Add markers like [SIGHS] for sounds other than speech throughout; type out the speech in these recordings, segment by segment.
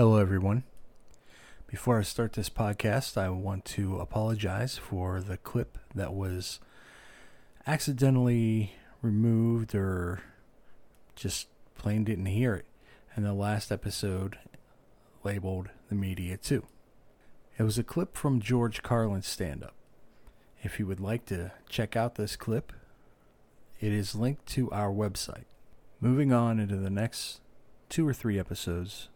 Hello, everyone. Before I start this podcast, I want to apologize for the clip that was accidentally removed or just plain didn't hear it in the last episode labeled The Media 2. It was a clip from George Carlin's stand up. If you would like to check out this clip, it is linked to our website. Moving on into the next two or three episodes,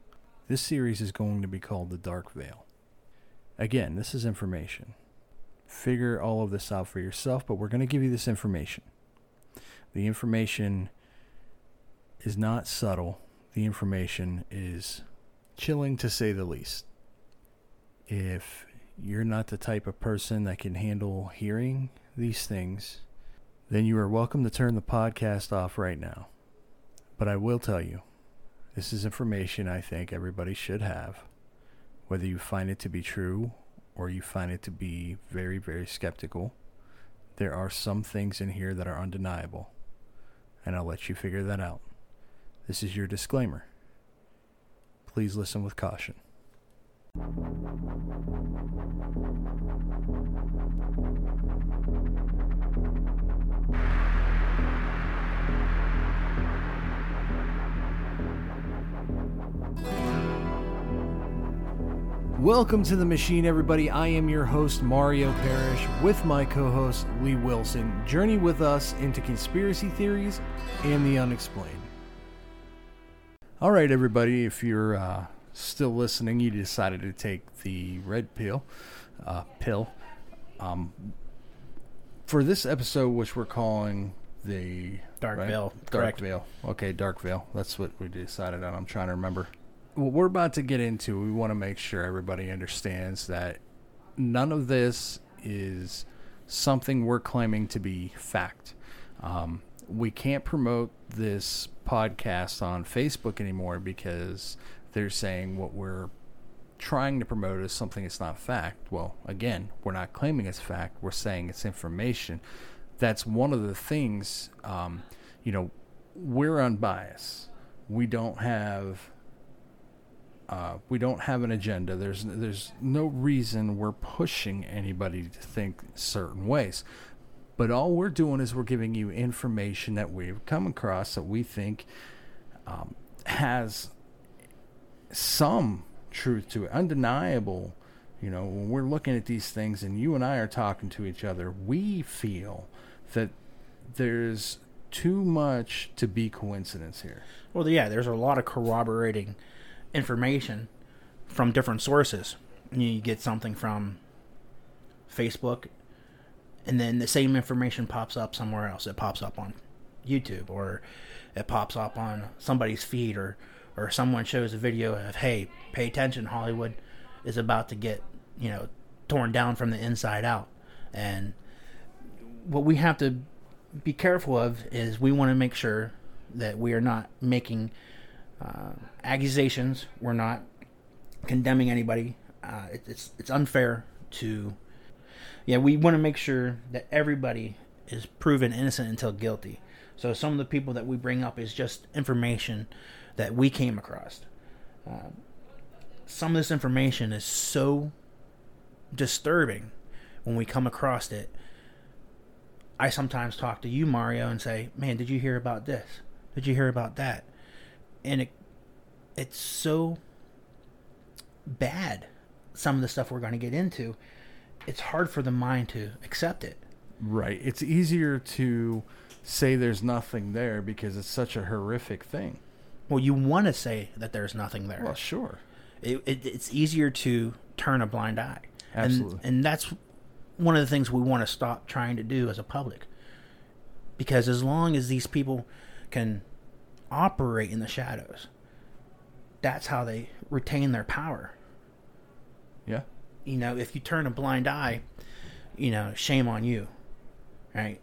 this series is going to be called The Dark Veil. Again, this is information. Figure all of this out for yourself, but we're going to give you this information. The information is not subtle, the information is chilling to say the least. If you're not the type of person that can handle hearing these things, then you are welcome to turn the podcast off right now. But I will tell you, this is information I think everybody should have. Whether you find it to be true or you find it to be very, very skeptical, there are some things in here that are undeniable. And I'll let you figure that out. This is your disclaimer. Please listen with caution. Welcome to the machine, everybody. I am your host, Mario Parrish, with my co host, Lee Wilson. Journey with us into conspiracy theories and the unexplained. All right, everybody, if you're uh, still listening, you decided to take the red pill. Uh, pill. Um, for this episode, which we're calling the Dark Veil, Dark correct. Veil. Okay, Dark Veil. That's what we decided on. I'm trying to remember. What we're about to get into, we want to make sure everybody understands that none of this is something we're claiming to be fact. Um, we can't promote this podcast on Facebook anymore because they're saying what we're trying to promote is something that's not fact. Well, again, we're not claiming it's fact. We're saying it's information. That's one of the things. Um, you know, we're unbiased. We don't have. Uh, we don't have an agenda. There's there's no reason we're pushing anybody to think certain ways. But all we're doing is we're giving you information that we've come across that we think um, has some truth to it, undeniable. You know, when we're looking at these things and you and I are talking to each other, we feel that there's too much to be coincidence here. Well, yeah, there's a lot of corroborating information from different sources. You get something from Facebook, and then the same information pops up somewhere else. It pops up on YouTube, or it pops up on somebody's feed, or or someone shows a video of, "Hey, pay attention, Hollywood is about to get you know torn down from the inside out," and what we have to be careful of is we want to make sure that we are not making uh, accusations. We're not condemning anybody. Uh, it, it's it's unfair to. Yeah, we want to make sure that everybody is proven innocent until guilty. So some of the people that we bring up is just information that we came across. Uh, some of this information is so disturbing when we come across it. I sometimes talk to you, Mario, and say, "Man, did you hear about this? Did you hear about that?" And it it's so bad. Some of the stuff we're going to get into, it's hard for the mind to accept it. Right. It's easier to say there's nothing there because it's such a horrific thing. Well, you want to say that there's nothing there. Well, sure. it, it, it's easier to turn a blind eye. Absolutely. And, and that's one of the things we want to stop trying to do as a public. Because as long as these people can operate in the shadows, that's how they retain their power. Yeah. You know, if you turn a blind eye, you know, shame on you. Right?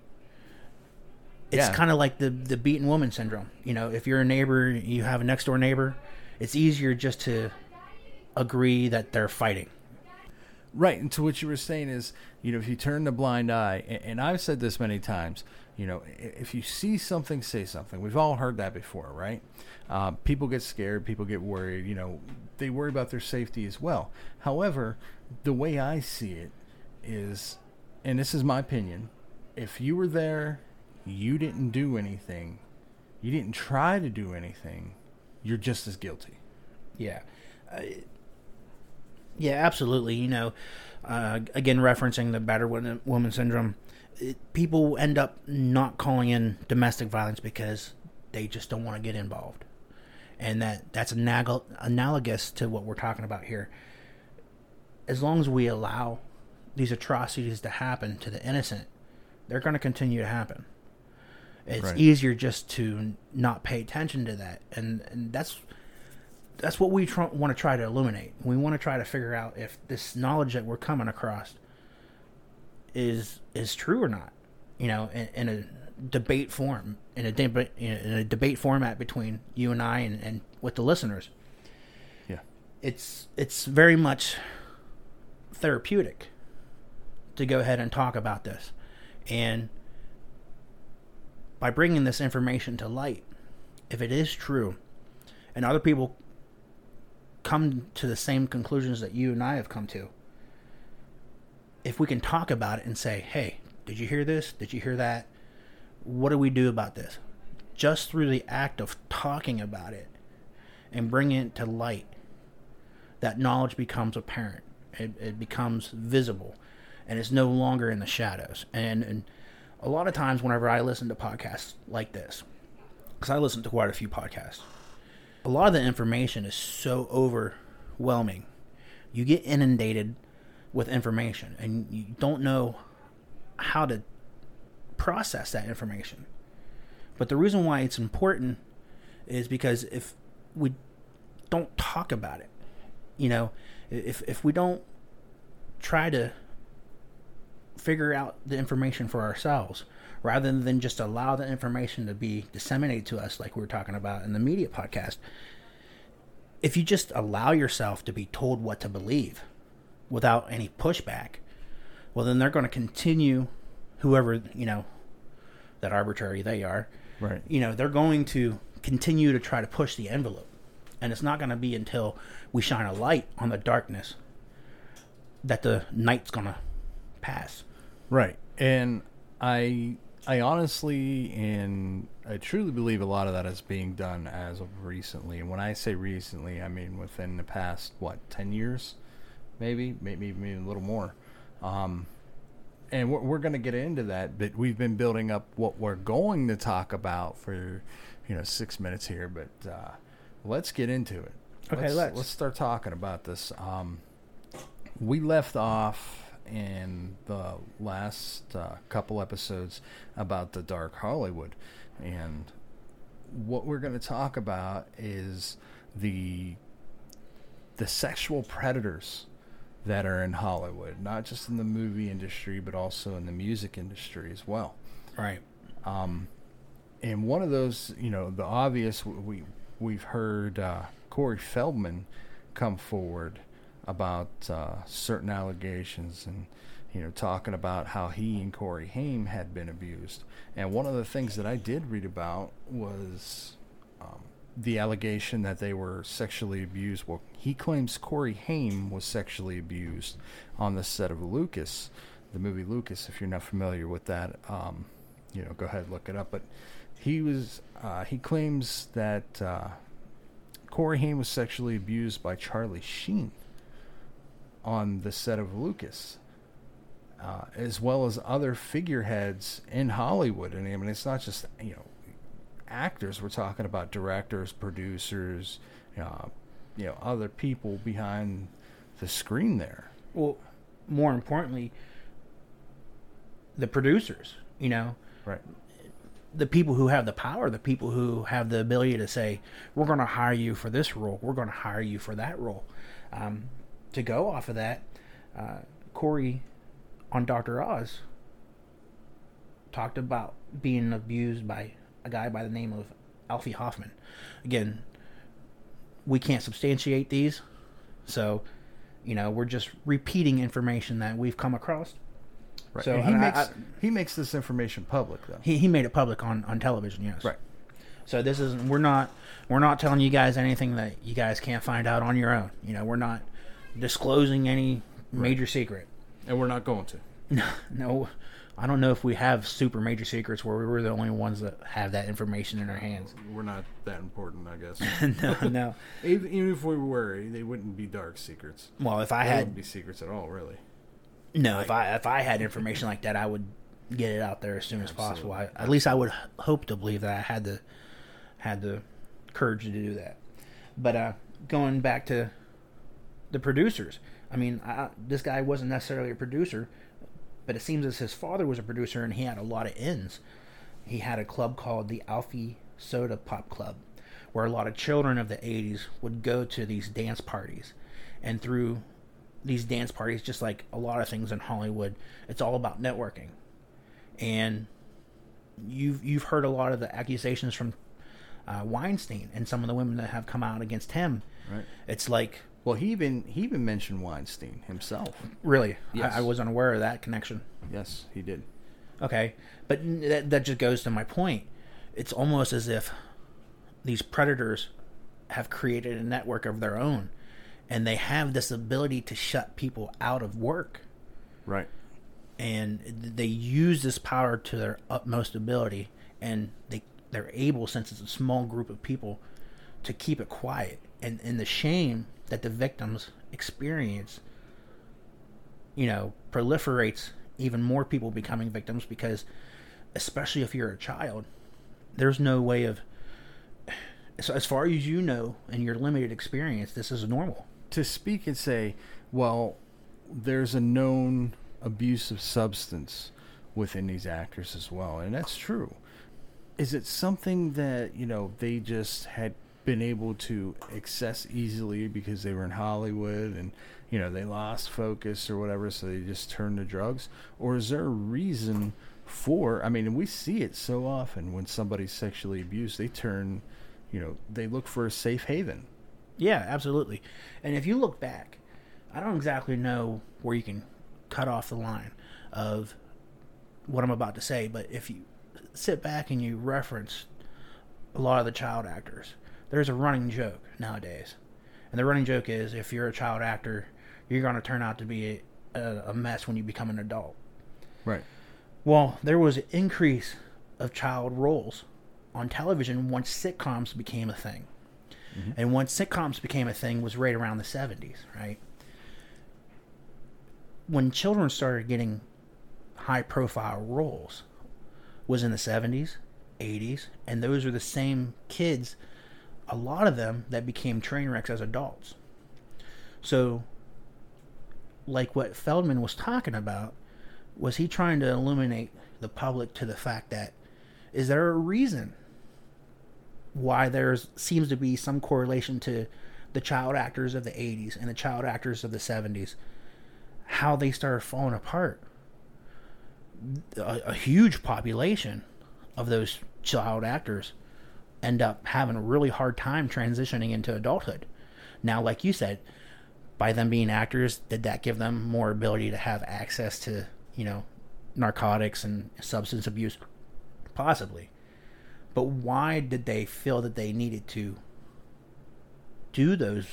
It's Yeah. kind of like the the beaten woman syndrome. You know, if you're a neighbor, you have a next door neighbor, it's easier just to agree that they're fighting. Right, and to what you were saying is, you know, if you turn the blind eye, and, and I've said this many times, you know, if you see something, say something. We've all heard that before, right? Uh, people get scared, people get worried, you know, they worry about their safety as well. However, the way I see it is, and this is my opinion, if you were there, you didn't do anything, you didn't try to do anything, you're just as guilty. Yeah. Uh, yeah, absolutely. You know, uh, again, referencing the battered woman syndrome, it, people end up not calling in domestic violence because they just don't want to get involved. And that, that's anag- analogous to what we're talking about here. As long as we allow these atrocities to happen to the innocent, they're going to continue to happen. It's Right. easier just to not pay attention to that, and and that's that's what we tr- want to try to illuminate. We want to try to figure out if this knowledge that we're coming across is is true or not. You know, in, in a debate form, in a debate in a debate format between you and I, and, and with the listeners. Yeah. It's it's very much therapeutic to go ahead and talk about this, and by bringing this information to light, if it is true, and other people come to the same conclusions that you and I have come to, if we can talk about it and say, hey, did you hear this? Did you hear that? What do we do about this? Just through the act of talking about it and bringing it to light, that knowledge becomes apparent. It, it becomes visible and it's no longer in the shadows. And, and a lot of times, whenever I listen to podcasts like this, because I listen to quite a few podcasts, a lot of the information is so overwhelming. You get inundated with information and you don't know how to process that information. But the reason why it's important is because if we don't talk about it, you know, if if we don't try to figure out the information for ourselves rather than just allow the information to be disseminated to us like we were talking about in the media podcast if you just allow yourself to be told what to believe without any pushback well then they're going to continue whoever you know that arbitrary they are Right. you know they're going to continue to try to push the envelope and it's not going to be until we shine a light on the darkness that the night's going to pass Right. And I I honestly and I truly believe a lot of that is being done as of recently. And when I say recently, I mean within the past what, 10 years? Maybe, maybe even a little more. Um and we're, we're going to get into that, but we've been building up what we're going to talk about for, you know, six minutes here. But uh, let's get into it. Okay, let's, let's. let's start talking about this. Um, we left off in the last uh, couple episodes about the dark Hollywood, and what we're going to talk about is the the sexual predators that are in Hollywood, not just in the movie industry, but also in the music industry as well. right Um, and one of those, you know, the obvious we we've heard uh, Corey Feldman come forward about uh, certain allegations and you know talking about how he and Corey Haim had been abused. And one of the things that I did read about was um, the allegation that they were sexually abused. Well, he claims Corey Haim was sexually abused on the set of Lucas, the movie Lucas. If you're not familiar with that, um, you know, go ahead and look it up. But he was uh, he claims that uh, Corey Haim was sexually abused by Charlie Sheen on the set of Lucas. Uh, as well as other figureheads in Hollywood, and I mean, it's not just you know actors. We're talking about directors, producers, uh, you know, other people behind the screen there. well more importantly the producers you know Right. the people who have the power, the people who have the ability to say, "We're going to hire you for this role. We're going to hire you for that role." Um, to go off of that, uh, Corey on Doctor Oz talked about being abused by a guy by the name of Alphy Hoffman. Again, we can't substantiate these, so You know, we're just repeating information that we've come across. Right. So And he I- makes I- he makes this information public though. He, he made it public on, on television, yes. Right. So this is we're not we're not telling you guys anything that you guys can't find out on your own. You know, we're not disclosing any major secret. and we're not going to. [LAUGHS] No, I don't know if we have super major secrets where we're the only ones that have that information in our hands. We're not that important, I guess. [LAUGHS] no, no. [LAUGHS] even, even if we were, they wouldn't be dark secrets. Well, if I They had wouldn't be secrets at all, really. no, if I if I had information like that, I would get it out there as soon as possible. I, at least I would hope to believe that I had the had the courage to do that. But uh, going back to the producers, I mean, I, this guy wasn't necessarily a producer, but it seems as his father was a producer and he had a lot of ends. He had a club called the Alphy Soda Pop Club, where a lot of children of the 80s would go to these dance parties. And through these dance parties, just like a lot of things in Hollywood, it's all about networking. And you've you've heard a lot of the accusations from uh, Weinstein and some of the women that have come out against him. Right. It's like Well, he even he even mentioned Weinstein himself. really, Yes. I, I wasn't aware of that connection. Yes, he did. Okay, but that that just goes to my point. It's almost as if these predators have created a network of their own, and they have this ability to shut people out of work, Right. and they use this power to their utmost ability, and they they're able, since it's a small group of people, to keep it quiet, and and the shame that the victims experience you know, proliferates even more people becoming victims because, especially if you're a child, there's no way of, so as far as you know and your limited experience, this is normal. To speak and say, well, there's a known abuse of substance within these actors as well, and that's true. Is it something that you know they just had been able to access easily because they were in Hollywood and you know they lost focus or whatever, so they just turned to drugs, or is there a reason for? I mean, we see it so often when somebody's sexually abused, they turn, you know, they look for a safe haven. Yeah, absolutely. And if you look back, I don't exactly know where you can cut off the line of what I'm about to say, but if you sit back and you reference a lot of the child actors, there's a running joke nowadays. And the running joke is if you're a child actor, you're going to turn out to be a, a, mess when you become an adult. Right. Well, there was an increase of child roles on television once sitcoms became a thing. Mm-hmm. And once sitcoms became a thing was right around the 70s, right? When children started getting high profile roles was in the 70s, 80s, and those are the same kids a lot of them that became train wrecks as adults. So like what Feldman was talking about was he trying to illuminate the public to the fact that is there a reason why there seems to be some correlation to the child actors of the 80s and the child actors of the 70s how they started falling apart a, a huge population of those child actors end up having a really hard time transitioning into adulthood now like you said by them being actors, did that give them more ability to have access to, you know, narcotics and substance abuse? Possibly. But why did they feel that they needed to do those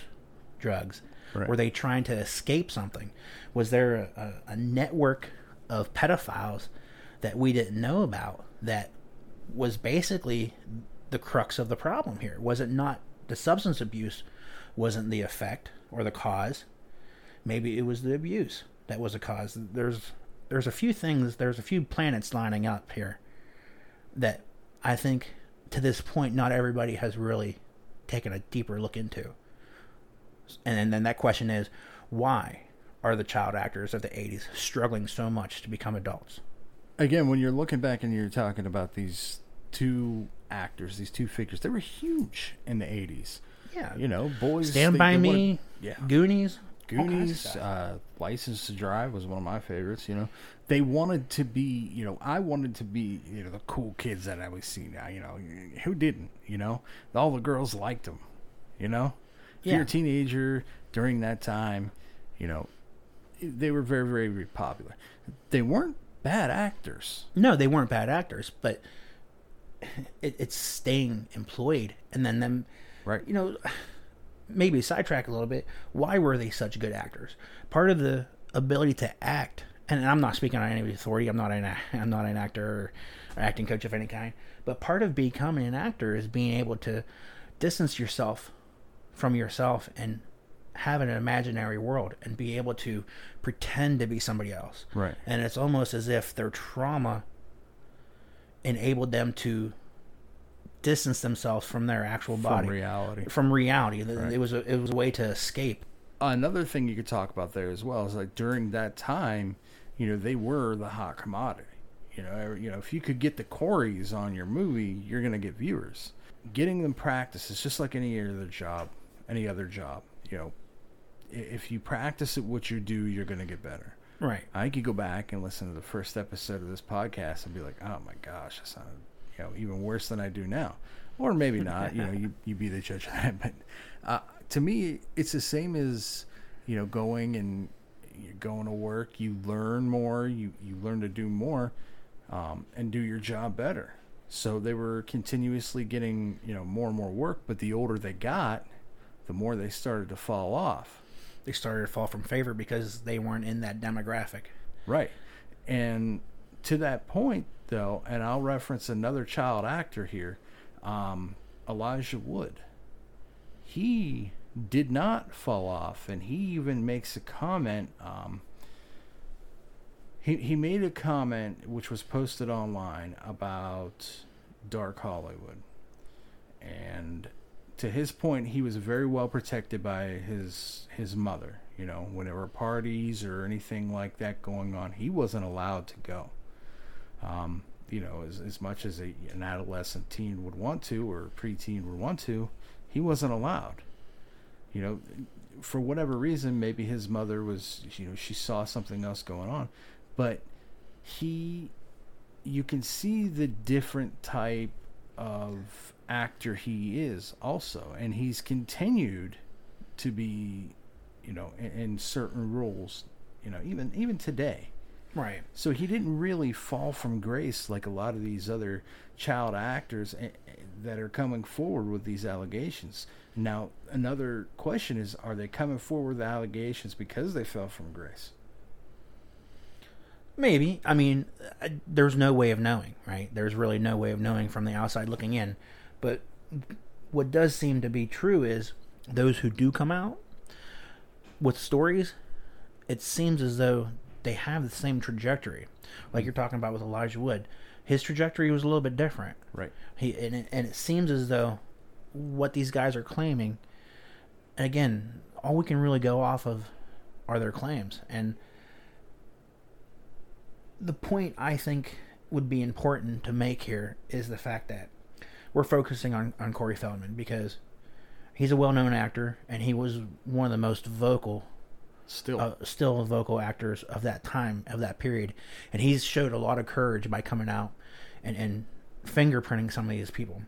drugs? Right. Were they trying to escape something? Was there a, a, a network of pedophiles that we didn't know about that was basically the crux of the problem here? Was it not the substance abuse wasn't the effect or the cause? Maybe it was the abuse that was a cause. There's there's a few things, there's a few planets lining up here that I think to this point not everybody has really taken a deeper look into. And then that question is why are the child actors of the 80s struggling so much to become adults? Again, when you're looking back and you're talking about these two actors, these two figures, they were huge in the 80s. Yeah. You know, boys. Stand they- by they me, wanted- yeah. Goonies, all kinds of Goonies, stuff. uh, License to Drive was one of my favorites. You know, they wanted to be. You know, I wanted to be. You know, the cool kids that I was seeing. Now, you know, who didn't? You know, all the girls liked them. You know, if you're a teenager during that time, You know, they were very, very, very popular. They weren't bad actors. No, they weren't bad actors, but it, it's staying employed and then them, Right. you know, maybe sidetrack a little bit. Why were they such good actors? Part of the ability to act, and I'm not speaking on any authority. I'm not an i'm not an actor or acting coach of any kind. But part of becoming an actor is being able to distance yourself from yourself and have an imaginary world and be able to pretend to be somebody else. Right. And it's almost as if their trauma enabled them to distance themselves from their actual body From reality. from reality. Right. It was a, it was a way to escape. Another thing you could talk about there as well is like during that time, you know, they were the hot commodity. You know, you know, if you could get the Coreys on your movie, you're going to get viewers. Getting them practice is just like any other job, any other job. You know, if you practice at what you do, you're going to get better. Right. I could go back and listen to the first episode of this podcast and be like, "Oh my gosh, that sounded you know even worse than I do now," or maybe not. you know, you you be the judge of that. [LAUGHS] But uh, to me, it's the same as you know going and you're going to work. You learn more. You you learn to do more, um, and do your job better. So they were continuously getting you know more and more work. But the older they got, the more they started to fall off. They started to fall from favor because they weren't in that demographic. Right. And to that point, though, and I'll reference another child actor here, um, Elijah Wood. He did not fall off, and he even makes a comment. Um, he, he made a comment which was posted online about Dark Hollywood. And to his point, he was very well protected by his his mother. You know, whenever parties or anything like that going on, he wasn't allowed to go. Um, you know, as as much as a, an adolescent teen would want to or preteen would want to, he wasn't allowed. You know, for whatever reason, maybe his mother was, you know, she saw something else going on, but he, you can see the different type of actor he is also and he's continued to be you know in, in certain roles you know even even today Right. so he didn't really fall from grace like a lot of these other child actors eh, eh, that are coming forward with these allegations now another question is are they coming forward with allegations because they fell from grace Maybe. I mean, uh, there's no way of knowing, right? There's really no way of knowing from the outside looking in. But what does seem to be true is those who do come out with stories, it seems as though they have the same trajectory. Like you're talking about with Elijah Wood. His trajectory was a little bit different. right He and it, and it seems as though what these guys are claiming, and again, all we can really go off of are their claims. And the point I think would be important to make here is the fact that we're focusing on, on Corey Feldman because he's a well known actor and he was one of the most vocal still. uh, still vocal actors of that time of that period. And he's showed a lot of courage by coming out and, and fingerprinting some of these people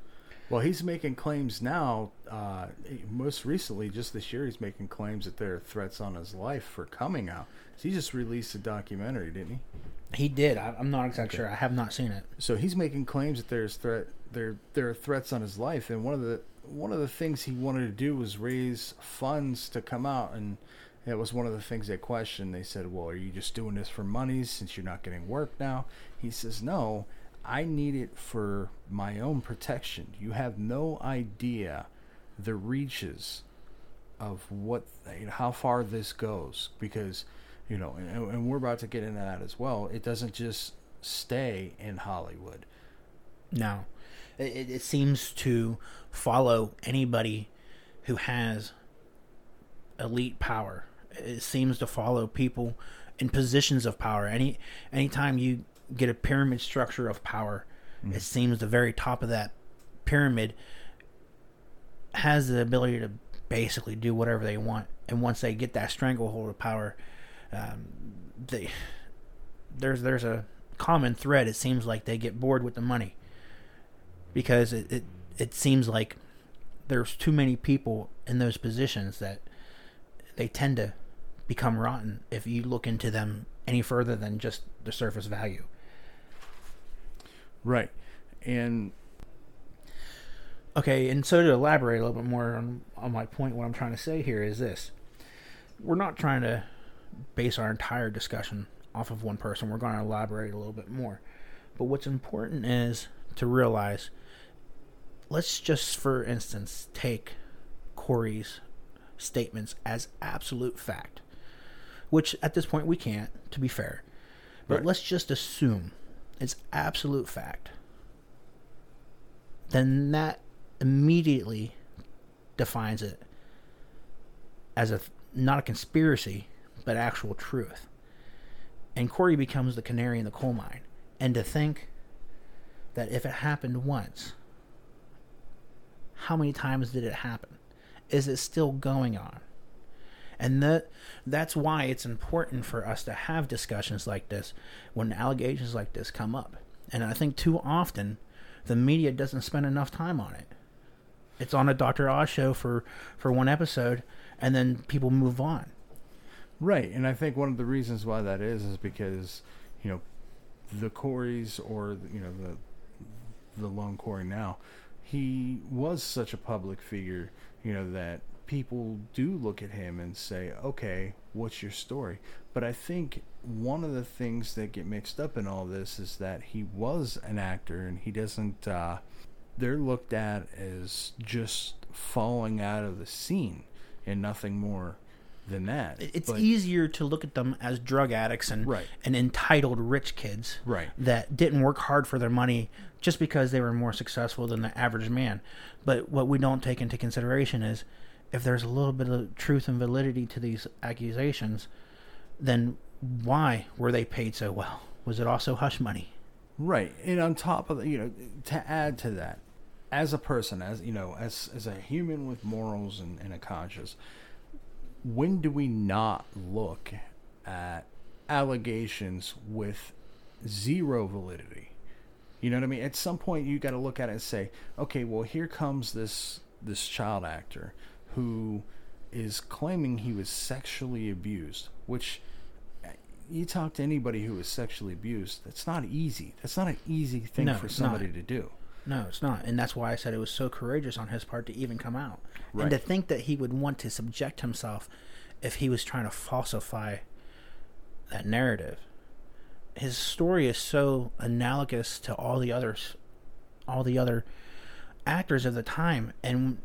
Well, he's making claims now. Uh, most recently, just this year, he's making claims that there are threats on his life for coming out. So he just released a documentary, didn't he? he did I, i'm not exactly sure i have not seen it So he's making claims that there's threat there there are threats on his life, and one of the one of the things he wanted to do was raise funds to come out, and that was one of the things they questioned. They said, "Well, are you just doing this for money since you're not getting work now?" He says, "No, I need it for my own protection. You have no idea the reaches of what you know, how far this goes because you know and, and we're about to get into that as well. It doesn't just stay in hollywood. No. It, it seems to follow anybody who has elite power. It seems to follow people in positions of power. Any anytime you get a pyramid structure of power. It seems the very top of that pyramid has the ability to basically do whatever they want. And once they get that stranglehold of power um, they there's there's a common thread it seems like they get bored with the money. Because it, it it seems like there's too many people in those positions that they tend to become rotten if you look into them any further than just the surface value. Right. And Okay, and so to elaborate a little bit more on, on my point, what I'm trying to say here is this. We're not trying to base our entire discussion off of one person. We're going to elaborate a little bit more. But what's important is to realize let's just, for instance, take Corey's statements as absolute fact, which at this point we can't, to be fair. But Right. let's just assume it's absolute fact. Then that immediately defines it as a not a conspiracy, but actual truth. And Corey becomes the canary in the coal mine. And to think that if it happened once, how many times did it happen? Is it still going on? And that that's why it's important for us to have discussions like this when allegations like this come up. And I think too often the media doesn't spend enough time on it. It's on a Dr. Oz show for, for one episode and then people move on. Right, and I think one of the reasons why that is is because you know the Coreys or you know the the lone Corey now, he was such a public figure, you know that people do look at him and say, okay, what's your story? But I think one of the things that get mixed up in all this is that he was an actor and he doesn't. Uh, they're looked at as just falling out of the scene and nothing more than that. It's But- easier to look at them as drug addicts and Right. and entitled rich kids Right. that didn't work hard for their money just because they were more successful than the average man. But what we don't take into consideration is if there's a little bit of truth and validity to these accusations, then why were they paid so well? Was it also hush money? Right, and on top of that, you know, to add to that, as a person, as you know, as as a human with morals and, and a conscience, when do we not look at allegations with zero validity? You know what I mean? At some point, you got to look at it and say, okay, well, here comes this this child actor who is claiming he was sexually abused, which eh, you talk to anybody who was sexually abused, that's not easy. That's not an easy thing No, for somebody not. to do. No, it's not. And that's why I said it was so courageous on his part to even come out. And to think that he would want to subject himself if he was trying to falsify that narrative. His story is so analogous to all the others all the other actors of the time and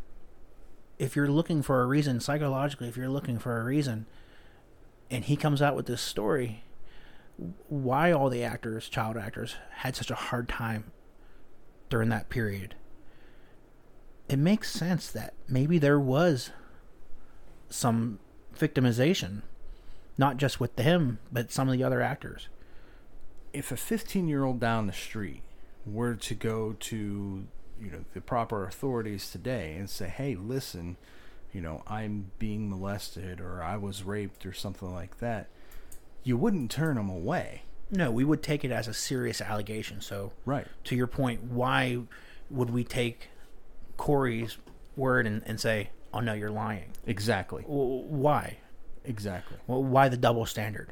if you're looking for a reason psychologically if you're looking for a reason and he comes out with this story why all the actors child actors had such a hard time during that period. It makes sense that maybe there was some victimization, not just with him, but some of the other actors. If a 15 year old down the street were to go to, you know, the proper authorities today and say, hey, listen, you know, I'm being molested or I was raped or something like that, you wouldn't turn them away. No, we would take it as a serious allegation. So, Right. to your point, why would we take Corey's word and, and say, oh no, you're lying? Exactly. W- Why? Exactly. Well, why the double standard?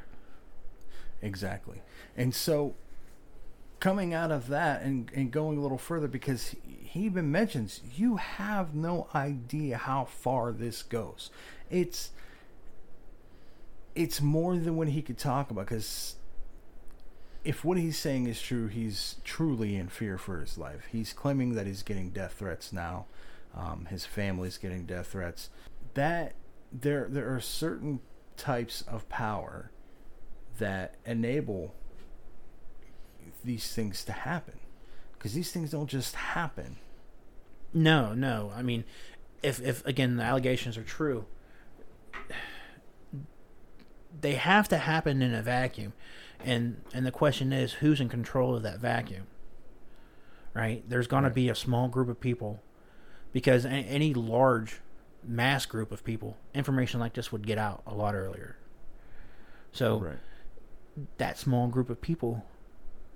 Exactly. And so coming out of that and, and going a little further because he, even mentions you have no idea how far this goes. It's it's more than what he could talk about because if what he's saying is true, he's truly in fear for his life. He's claiming that he's getting death threats now. Um, his family's getting death threats. That there there are certain types of power that enable these things to happen because these things don't just happen No, no. I mean, if if again the allegations are true, they have to happen in a vacuum, and and the question is who's in control of that vacuum. Right? There's going Right. to be a small group of people, because any large mass group of people, information like this would get out a lot earlier. So that small group of people,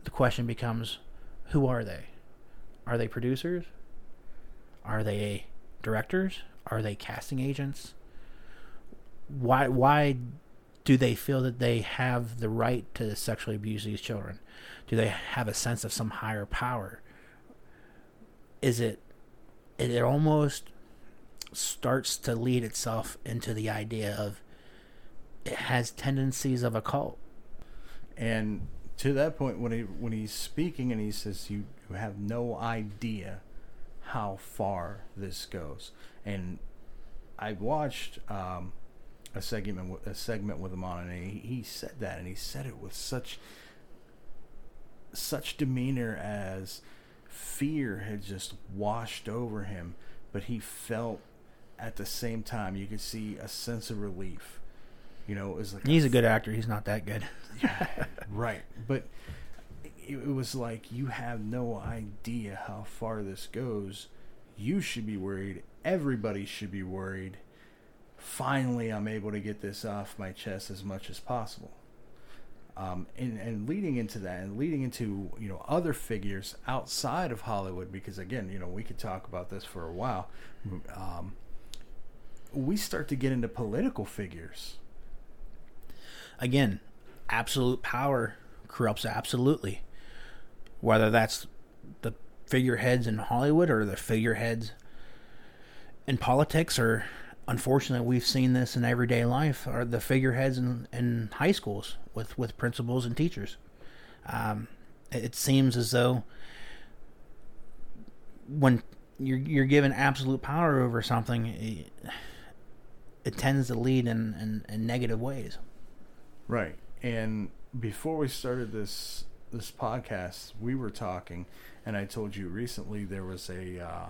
the question becomes, who are they? Are they producers? Are they directors? Are they casting agents? Why why do they feel that they have the right to sexually abuse these children? Do they have a sense of some higher power? Is it it almost starts to lead itself into the idea of it has tendencies of a cult. And to that point, when he when he's speaking and he says, "You, you have no idea how far this goes," and I watched um, a segment with- a segment with him on, and he, he said that, and he said it with such such demeanor as fear had just washed over him, but he felt at the same time you could see a sense of relief. You know, it was like He's a good actor. He's not that good. [LAUGHS] right but it, was like you have no idea how far this goes. You should be worried. Everybody should be worried. Finally i'm able to get this off my chest as much as possible. Um, and, and leading into that and leading into you know other figures outside of hollywood because again you know we could talk about this for a while. Um, we start to get into political figures. Again, absolute power corrupts absolutely. Whether that's the figureheads in Hollywood or the figureheads in politics, or unfortunately, we've seen this in everyday life, are the figureheads in, in high schools with, with principals and teachers. Um, it it seems as though when you're you're given absolute power over something, it, it tends to lead in, in, in negative ways. Right. And before we started this this podcast, we were talking, and I told you recently there was a uh,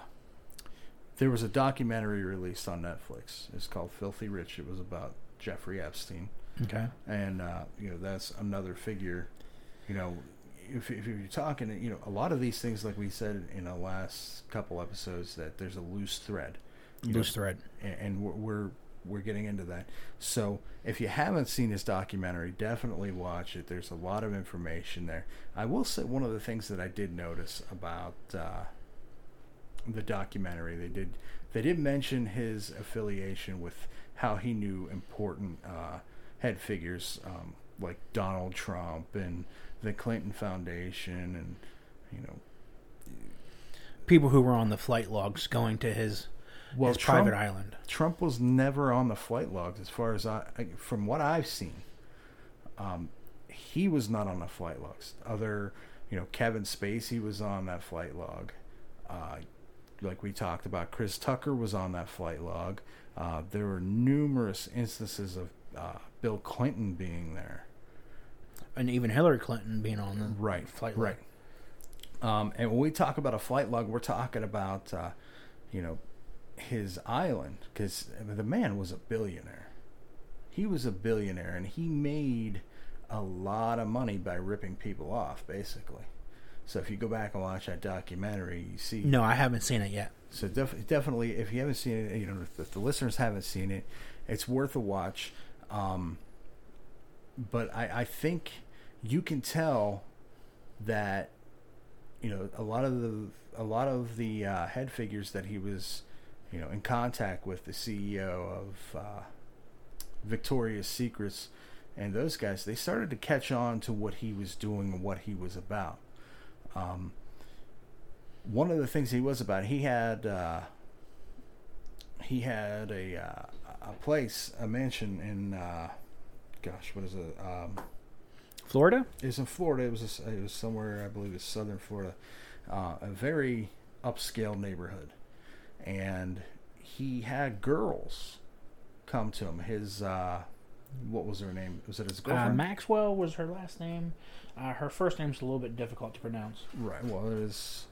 there was a documentary released on Netflix. It's called Filthy Rich. It was about Jeffrey Epstein, Okay. and uh, you know that's another figure. You know, if, if you're talking, you know, a lot of these things, like we said in the last couple episodes, that there's a loose thread. you know, Loose thread. and, and we're, we're we're getting into that. So if you haven't seen this documentary, definitely watch it. There's a lot of information there. I will say one of the things that I did notice about uh, the documentary, they did they did mention his affiliation with how he knew important uh, head figures um, like Donald Trump and the Clinton Foundation, and you know people who were on the flight logs going to his Well, his Trump- private island. Trump was never on the flight logs, as far as I, from what I've seen. Um, he was not on the flight logs. Other, you know, Kevin Spacey was on that flight log. Uh, like we talked about, Chris Tucker was on that flight log. Uh, there were numerous instances of uh, Bill Clinton being there. And even Hillary Clinton being on the Right, flight log. right. Um, and when we talk about a flight log, we're talking about, uh, you know, his island because the man was a billionaire. He was a billionaire, and he made a lot of money by ripping people off, basically. So if you go back and watch that documentary, you see. No, I haven't seen it yet. So def- definitely, if you haven't seen it, you know, if the, if the listeners haven't seen it, it's worth a watch. Um, but I, I think you can tell that you know a lot of the a lot of the uh, head figures that he was you know in contact with the CEO of uh, Victoria's Secrets and those guys they started to catch on to what he was doing and what he was about. Um, one of the things he was about he had uh, he had a uh, a place a mansion in uh, gosh what is it um, Florida? it was in Florida. It was a it was somewhere I believe it's southern Florida, uh, a very upscale neighborhood, and he had girls come to him. His uh, what was her name? Was it his Uh, girlfriend? Maxwell was her last name. Uh, her first name's a little bit difficult to pronounce. right. Well, it is.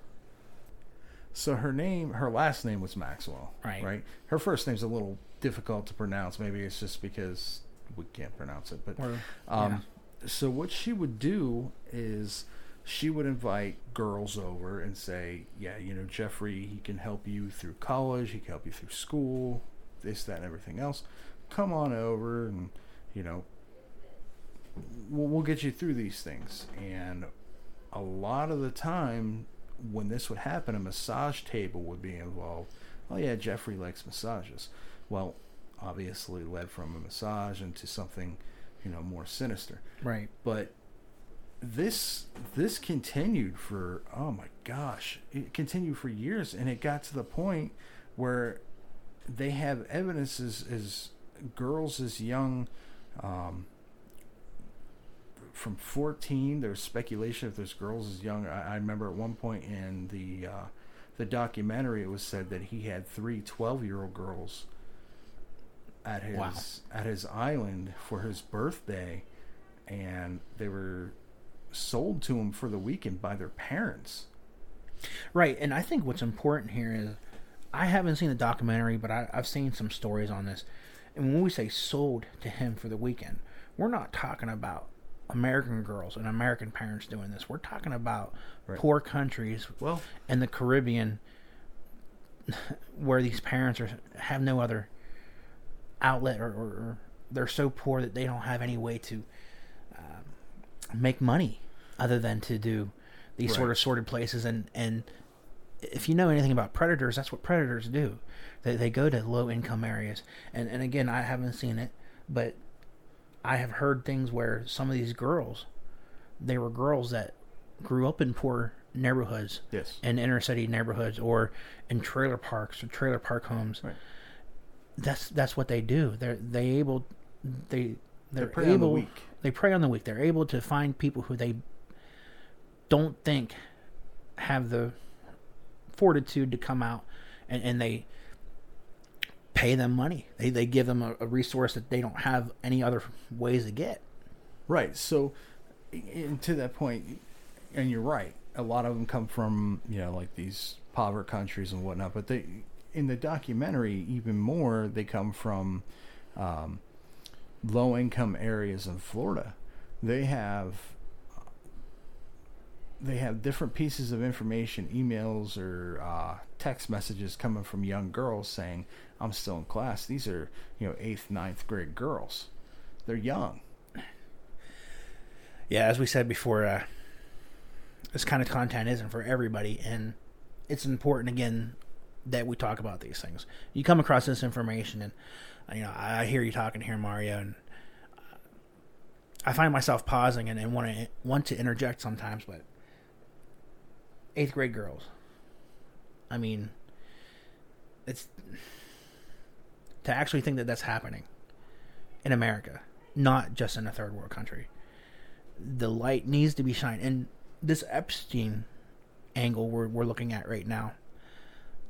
So her name, her last name was Maxwell. Right. Right. Her first name's a little difficult to pronounce. Maybe it's just because we can't pronounce it. But Or, Um, So what she would do is she would invite girls over and say, "Yeah, you know, Jeffrey, he can help you through college. He can help you through school, this, that, and everything else. Come on over, and you know, we'll, we'll get you through these things." And a lot of the time, when this would happen, a massage table would be involved. Oh yeah, Jeffrey likes massages. Well, obviously led from a massage into something you know more sinister. Right. But this this continued for oh my gosh, it continued for years, and it got to the point where they have evidence as, as girls as young. Um, from 14 there's speculation if there's girls as young I, I remember at one point in the uh, the documentary it was said that he had three 12 year old girls at his Wow. at his island for his birthday and they were sold to him for the weekend by their parents Right, and I think what's important here is I haven't seen the documentary, but I, I've seen some stories on this. And when we say sold to him for the weekend, we're not talking about American girls and American parents doing this. We're talking about Right. poor countries well in the Caribbean where these parents are have no other outlet or, or, or they're so poor that they don't have any way to um, make money other than to do these sort Right. of sorted places and and if you know anything about predators that's what predators do they, they go to low income areas and and again i haven't seen it but i have heard things where some of these girls they were girls that grew up in poor neighborhoods yes in inner city neighborhoods or in trailer parks or trailer park homes. Right. That's that's what they do. They're they able they they're prey on the able weak. they prey on the weak. They're able to find people who they don't think have the fortitude to come out and, and they pay them money. They they give them a, a resource that they don't have any other ways to get. Right. So, and to that point, and you're right. A lot of them come from you know like these poverty countries and whatnot. But they, in the documentary, even more, they come from um, low income areas in Florida. They have they have different pieces of information, emails or uh, text messages coming from young girls saying, "I'm still in class." These are you know eighth, ninth grade girls. They're young. yeah, as we said before, uh, this kind of content isn't for everybody, and it's important again that we talk about these things. You come across this information, and you know I hear you talking here, Mario, and I find myself pausing and, and want to want to interject sometimes, but eighth grade girls. I mean, it's to actually think that that's happening in America, not just in a third world country the light needs to be shined. And this Epstein angle we're we're looking at right now,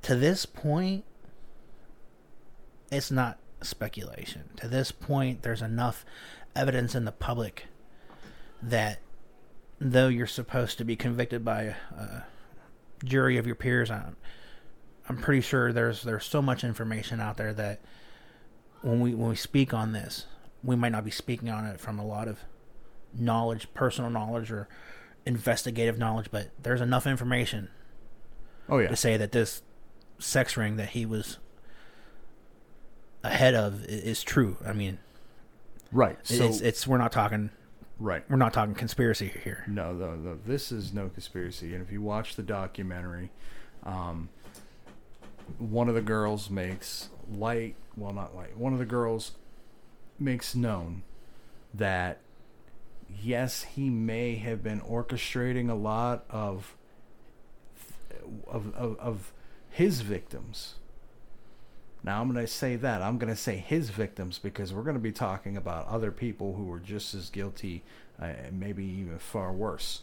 to this point, it's not speculation. To this point, there's enough evidence in the public that though you're supposed to be convicted by a, jury of your peers, I'm, I'm pretty sure there's there's so much information out there that when we when we speak on this, we might not be speaking on it from a lot of knowledge, personal knowledge, or investigative knowledge, but there's enough information Oh yeah. to say that this sex ring that he was ahead of is true. I mean, Right. So it's, it's we're not talking right. we're not talking conspiracy here. No, no, no. This is no conspiracy. And if you watch the documentary, um, one of the girls makes light. Well, not light. One of the girls makes known that yes, he may have been orchestrating a lot of of of, of his victims. Now I'm going to say that. I'm going to say his victims because we're going to be talking about other people who were just as guilty, uh, and maybe even far worse.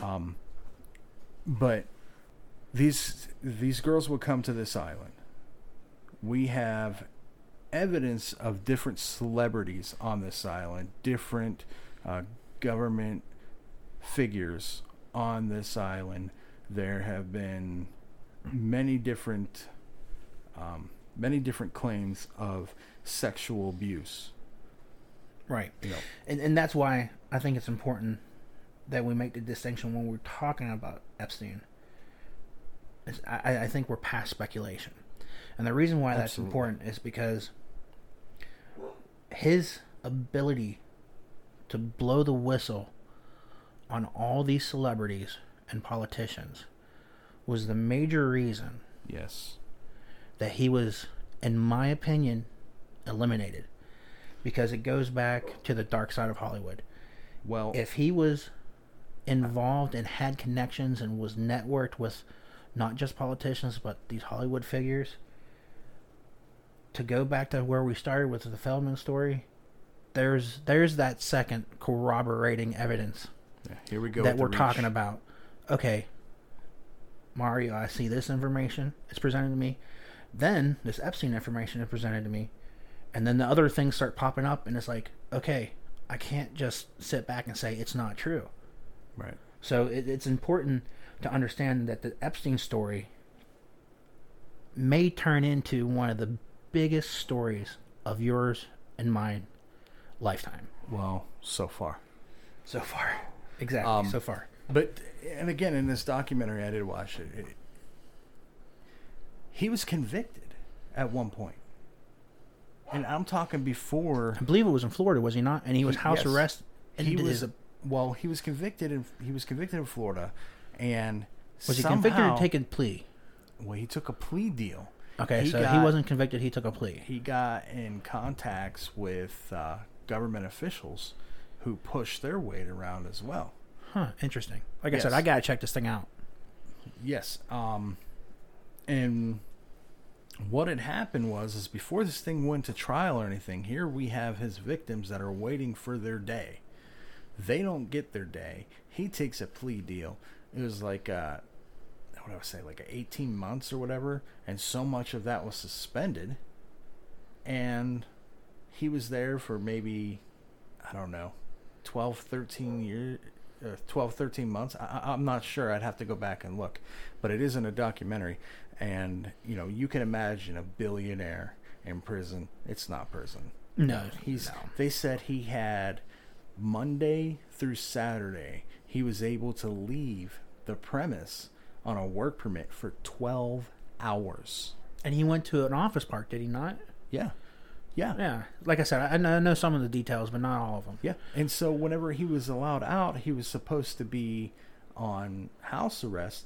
Um, but these these girls will come to this island. We have evidence of different celebrities on this island, different uh, government figures on this island. There have been many different um, many different claims of sexual abuse. Right. You know, And and that's why I think it's important that we make the distinction when we're talking about Epstein. I, I think we're past speculation. And the reason why that's important is because his ability to blow the whistle on all these celebrities and politicians was the major reason yes, that he was, in my opinion, eliminated. because it goes back to the dark side of Hollywood. Well, If he was involved and had connections and was networked with not just politicians but these Hollywood figures, to go back to where we started with the Feldman story, there's there's that second corroborating evidence yeah, here we go. that we're talking about. Okay, Mario, I see this information. It's presented to me. Then this Epstein information is presented to me, and then the other things start popping up, and it's like, okay, I can't just sit back and say it's not true. Right. So it, it's important to understand that the Epstein story may turn into one of the biggest stories of yours and mine lifetime Well, so far. so far. Exactly, Um, so far. But and again, in this documentary, I did watch it. it he was convicted at one point, and I'm talking before I believe it was in Florida, was he not? And he was house yes. arrest. And he was. well, he was convicted. In, he was convicted in Florida, and was he somehow, convicted or taken plea? Well, he took a plea deal. Okay, He so he wasn't convicted. He took a plea. He got in contacts with uh, government officials who pushed their weight around as well. Huh? Interesting. Like I said, I gotta check this thing out. Yes. Um, and what had happened was, is before this thing went to trial or anything, here we have his victims that are waiting for their day. They don't get their day. He takes a plea deal. It was like, uh, what do I say, like 18 months or whatever, and so much of that was suspended. And he was there for maybe, I don't know, 12, 13 years, uh, 12, 13 months. I, I'm not sure. I'd have to go back and look. But it isn't a documentary. And, you know, you can imagine a billionaire in prison. It's not prison. No, He's. no. They said he had Monday through Saturday. He was able to leave the premise on a work permit for 12 hours. And he went to an office park, did he not? Yeah. Yeah. Yeah. Like I said, I, know- I know some of the details, but not all of them. Yeah. And so whenever he was allowed out, he was supposed to be on house arrest,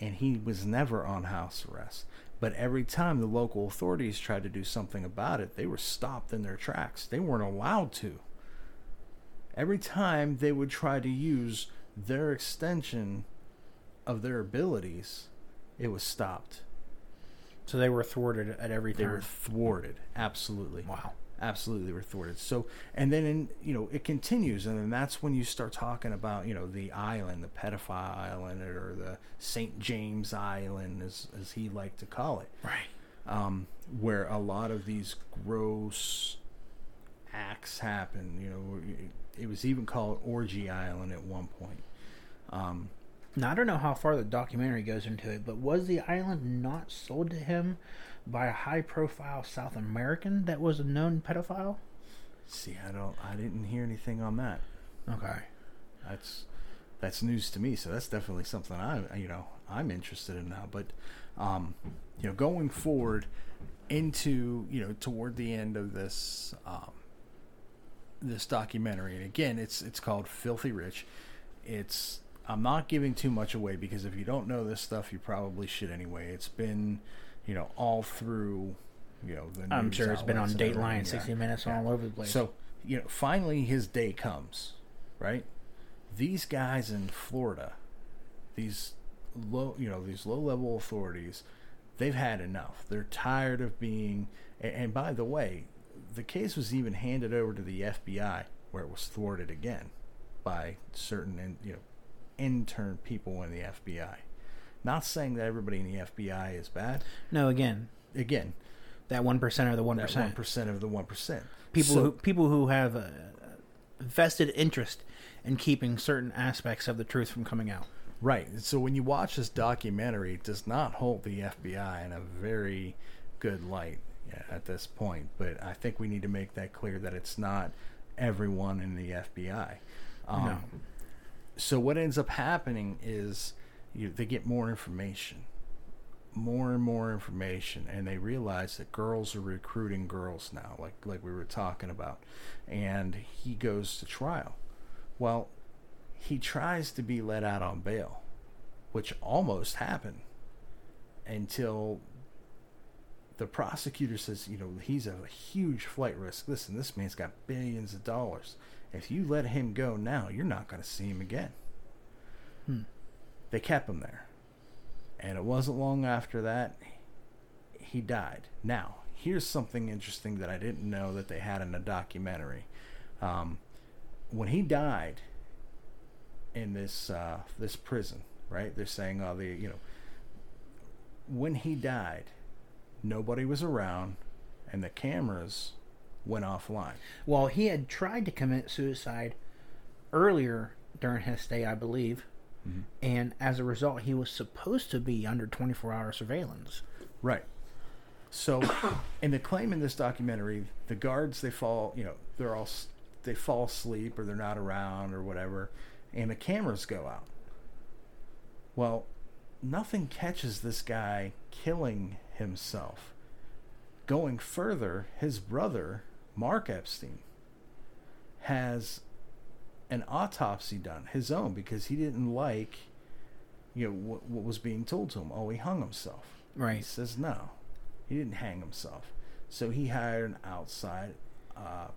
and he was never on house arrest. But every time the local authorities tried to do something about it, they were stopped in their tracks. They weren't allowed to. Every time they would try to use their extension of their abilities, it was stopped. So they were thwarted at every They were thwarted. Absolutely. wow. Absolutely were thwarted so and then in you know it continues and then that's when you start talking about you know the island the pedophile island or the st james island as, as he liked to call it. Right. um, where a lot of these gross acts happen you know it, it was even called orgy island at one point. Um, Now I don't know how far the documentary goes into it, but was the island not sold to him by a high-profile South American that was a known pedophile? see i don't i didn't hear anything on that Okay. that's that's news to me so that's definitely something i you know i'm interested in now but um you know going forward into you know toward the end of this um this documentary and again it's it's called filthy rich it's i'm not giving too much away because if you don't know this stuff you probably should anyway it's been you know all through you know the I'm sure it's been on Dateline, everything, 60. Minutes, Yeah. all over the place. So, you know, finally his day comes, right? These guys in Florida, these low, you know, these low-level authorities, they've had enough. They're tired of being. And, and by the way, the case was even handed over to the FBI, where it was thwarted again by certain, in- you know, intern people in the FBI. Not saying that everybody in the FBI is bad. no, again, Again, that one percent or the one one percent percent of the one percent. people So- who people who have a vested interest in keeping certain aspects of the truth from coming out. Right. So when you watch this documentary, it does not hold the FBI in a very good light at this point. But I think we need to make that clear that it's not everyone in the FBI. Um, No. So what ends up happening is you, they get more information, more and more information, and they realize that girls are recruiting girls now, like like we were talking about. And he goes to trial. Well, he tries to be let out on bail, which almost happened until the prosecutor says, you know, he's a huge flight risk. Listen, this man's got billions of dollars. If you let him go now, you're not going to see him again. Hmm. They kept him there. And it wasn't long after that he died. Now, here's something interesting that I didn't know that they had in a documentary. Um, when he died in this uh, this prison, right? They're saying, oh, the you know, when he died, nobody was around, and the cameras went offline. Well, he had tried to commit suicide earlier during his stay, I believe, Mhm. and as a result, he was supposed to be under 24 hour surveillance. Right. So, [COUGHS] in the claim in this documentary, the guards they fall, you know, they're all they fall asleep or they're not around or whatever, and the cameras go out. Well, nothing catches this guy killing himself. Going further, his brother, Mark Epstein, has an autopsy done, his own, because he didn't like, you know, what, what was being told to him. Oh, he hung himself. Right. He says no, he didn't hang himself. So he hired an outside, uh,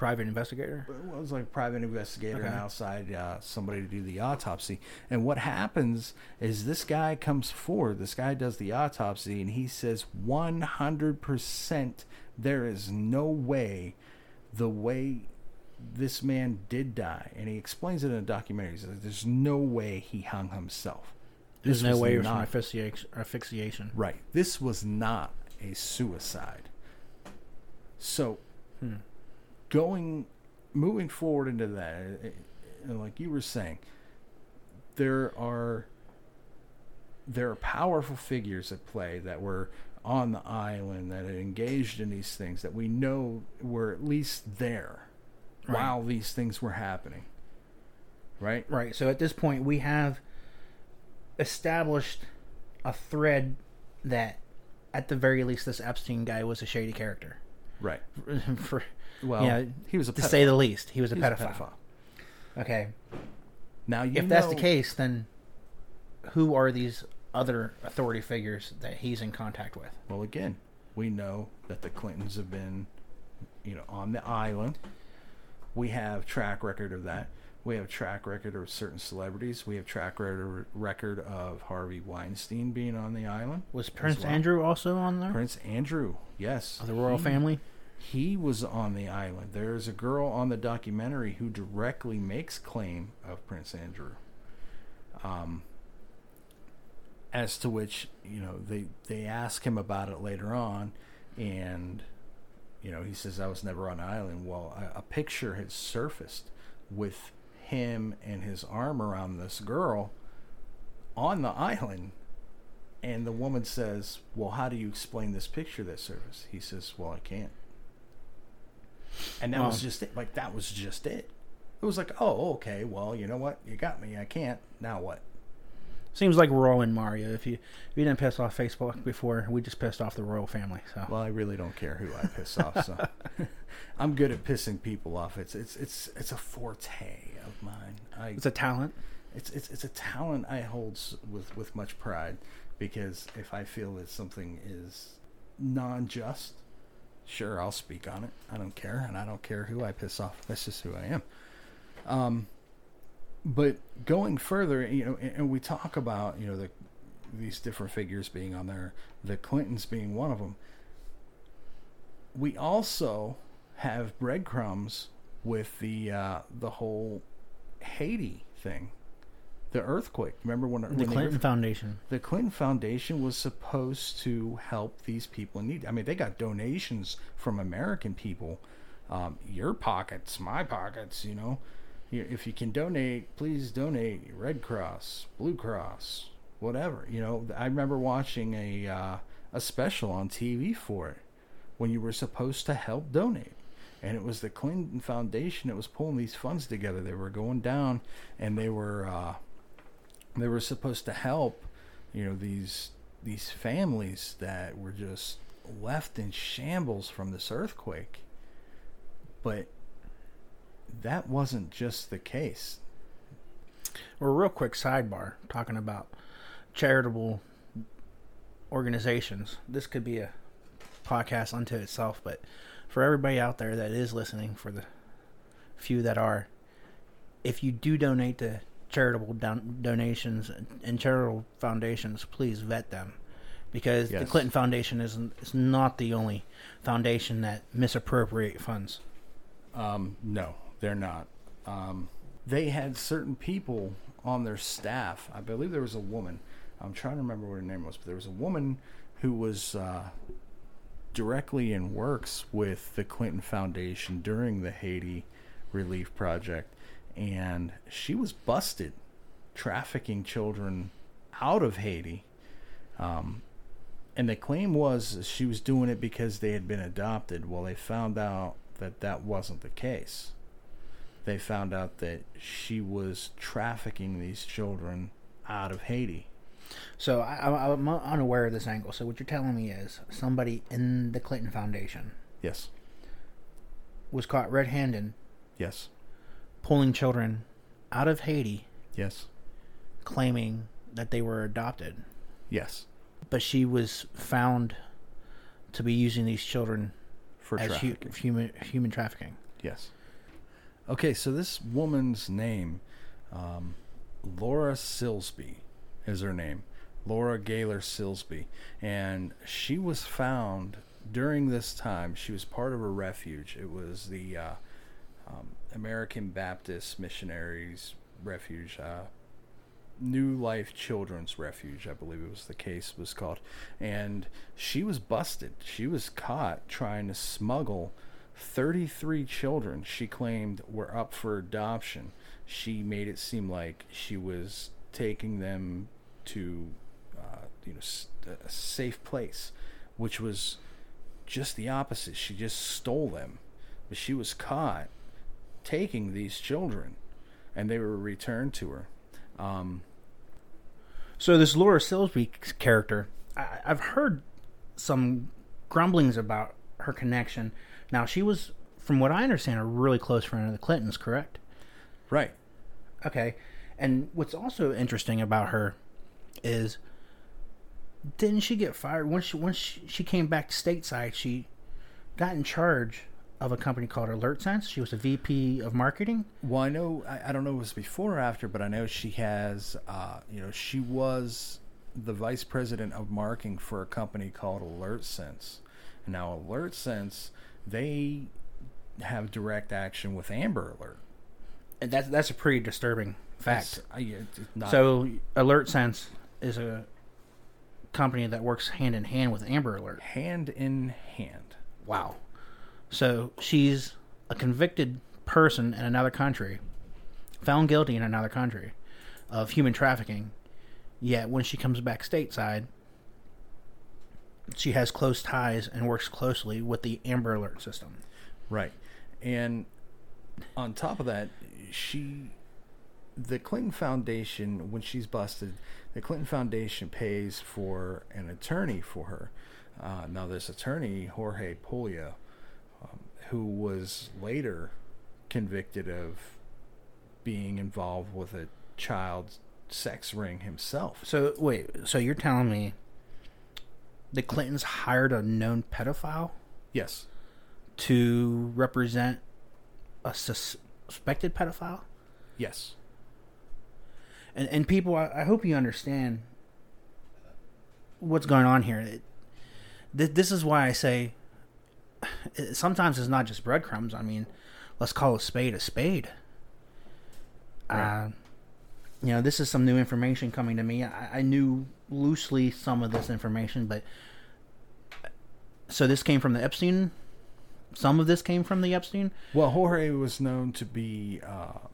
Private investigator. well, it was like a private investigator and outside uh, somebody to do the autopsy. And what happens is this guy comes forward. This guy does the autopsy, and he says 100% there is no way the way this man did die. And he explains it in a documentary. He says there's no way he hung himself. There's This no was way it was not- asphyxiation. asphyxiation. Right. This was not a suicide. So, Hmm. going, moving forward into that, uh, uh, like you were saying, there are there are powerful figures at play that were on the island that had engaged in these things that we know were at least there Right. while these things were happening. Right. Right. So at this point, we have established a thread that, at the very least, this Epstein guy was a shady character. Right. [LAUGHS] For Well, Yeah, he was a to say the least, he was a He was pedophile. Okay. Now, you if that's the case, then who are these other authority figures that he's in contact with? Well, again, we know that the Clintons have been, you know, on the island. We have track record of that. We have track record of certain celebrities. We have track record record of Harvey Weinstein being on the island. Was Prince well. Andrew also on there? Prince Andrew, yes, of the royal He- family? He was on the island. There's a girl on the documentary who directly makes claim of Prince Andrew. Um, as to which you know they they ask him about it later on, and you know he says I was never on the island. Well, a, a picture had surfaced with him and his arm around this girl on the island. And the woman says, "Well, how do you explain this picture that surfaced?" He says, "Well, I can't." And that was just it. Like that was just it. It was like, "Oh, okay. Well, you know what? You got me. I can't. Now what?" Seems like Royal and Mario. If you if you didn't piss off Facebook before, we just pissed off the royal family. So Well, I really don't care who I piss off. So [LAUGHS] I'm good at pissing people off. It's it's it's it's a forte of mine. I it's a talent. it's it's it's a talent I hold with with much pride because if I feel that something is non-just, sure I'll speak on it. I don't care, and I don't care who I piss off. That's just who I am. Um, but going further, you know, and, and we talk about you know the these different figures being on there, the Clintons being one of them. We also have breadcrumbs with the uh, the whole Haiti thing, the earthquake. Remember when The when Clinton Foundation. the Clinton Foundation was supposed to help these people in need. I mean, they got donations from American people. Um, your pockets, my pockets, you know. If you can donate, please donate. Red Cross, Blue Cross, whatever. You know, I remember watching a uh, a special on TV for it when you were supposed to help donate. And it was the Clinton Foundation that was pulling these funds together. They were going down, and they were uh, they were supposed to help you know these these families that were just left in shambles from this earthquake but that wasn't just the case Or a real quick sidebar talking about charitable organizations. This could be a podcast unto itself. But for everybody out there that is listening, for the few that are, if you do donate to charitable don- donations and charitable foundations, please vet them. Because Yes. the Clinton Foundation is, is not the only foundation that misappropriate funds. Um, no, they're not. Um, they had certain people on their staff. I believe there was a woman. I'm trying to remember what her name was, but there was a woman who was uh, directly in works with the Clinton Foundation during the Haiti Relief Project, and she was busted trafficking children out of Haiti. Um, and the claim was she was doing it because they had been adopted. Well, they found out that that wasn't the case. They found out that she was trafficking these children out of Haiti. So I, I, I'm unaware of this angle. So what you're telling me is somebody in the Clinton Foundation Yes. was caught red-handed Yes. pulling children out of Haiti, Yes. claiming that they were adopted, Yes. but she was found to be using these children For as hu- human human trafficking. Yes. Okay, so this woman's name, um, Laura Silsby, is her name. Laura Gaylor Silsby. And she was found during this time. She was part of a refuge. It was the uh, um, American Baptist Missionaries Refuge. Uh, New Life Children's Refuge, I believe it was the case was called. And she was busted. She was caught trying to smuggle 33 children she claimed were up for adoption. She made it seem like she was taking them to uh, you know a safe place, which was just the opposite. She just stole them. But she was caught taking these children and they were returned to her. Um, So this Laura Silsby character, I, I've heard some grumblings about her connection. Now she was, from what I understand, a really close friend of the Clintons. Correct? right. Okay. And what's also interesting about her is didn't she get fired once she once she, she came back stateside, she got in charge of a company called Alert Sense. She was a VP of marketing. Well, I know I, I don't know if it was before or after, but I know she has. Uh, you know, she was the vice president of marketing for a company called Alert Sense. Now Alert Sense, they have direct action with Amber Alert. And that's that's a pretty disturbing fact. Uh, it's not, So Alert Sense is a company that works hand in hand with Amber Alert. hand in hand. Wow. So she's a convicted person in another country, found guilty in another country of human trafficking. Yet when she comes back stateside, she has close ties and works closely with the Amber Alert system. Right. And on top of that, she the Clinton Foundation when she's busted, the Clinton Foundation pays for an attorney for her. Uh, now this attorney, Jorge Puglia, um, who was later convicted of being involved with a child sex ring himself. So wait, so you're telling me the Clintons hired a known pedophile Yes. to represent a sus- suspected pedophile? Yes. and and people I, I hope you understand what's going on here it, th- this is why i say it, sometimes it's not just breadcrumbs i mean let's call a spade a spade Right. uh, you know this is some new information coming to me I, I knew loosely some of this information but so this came from the epstein some of this came from the epstein Well, Jorge was known to be uh,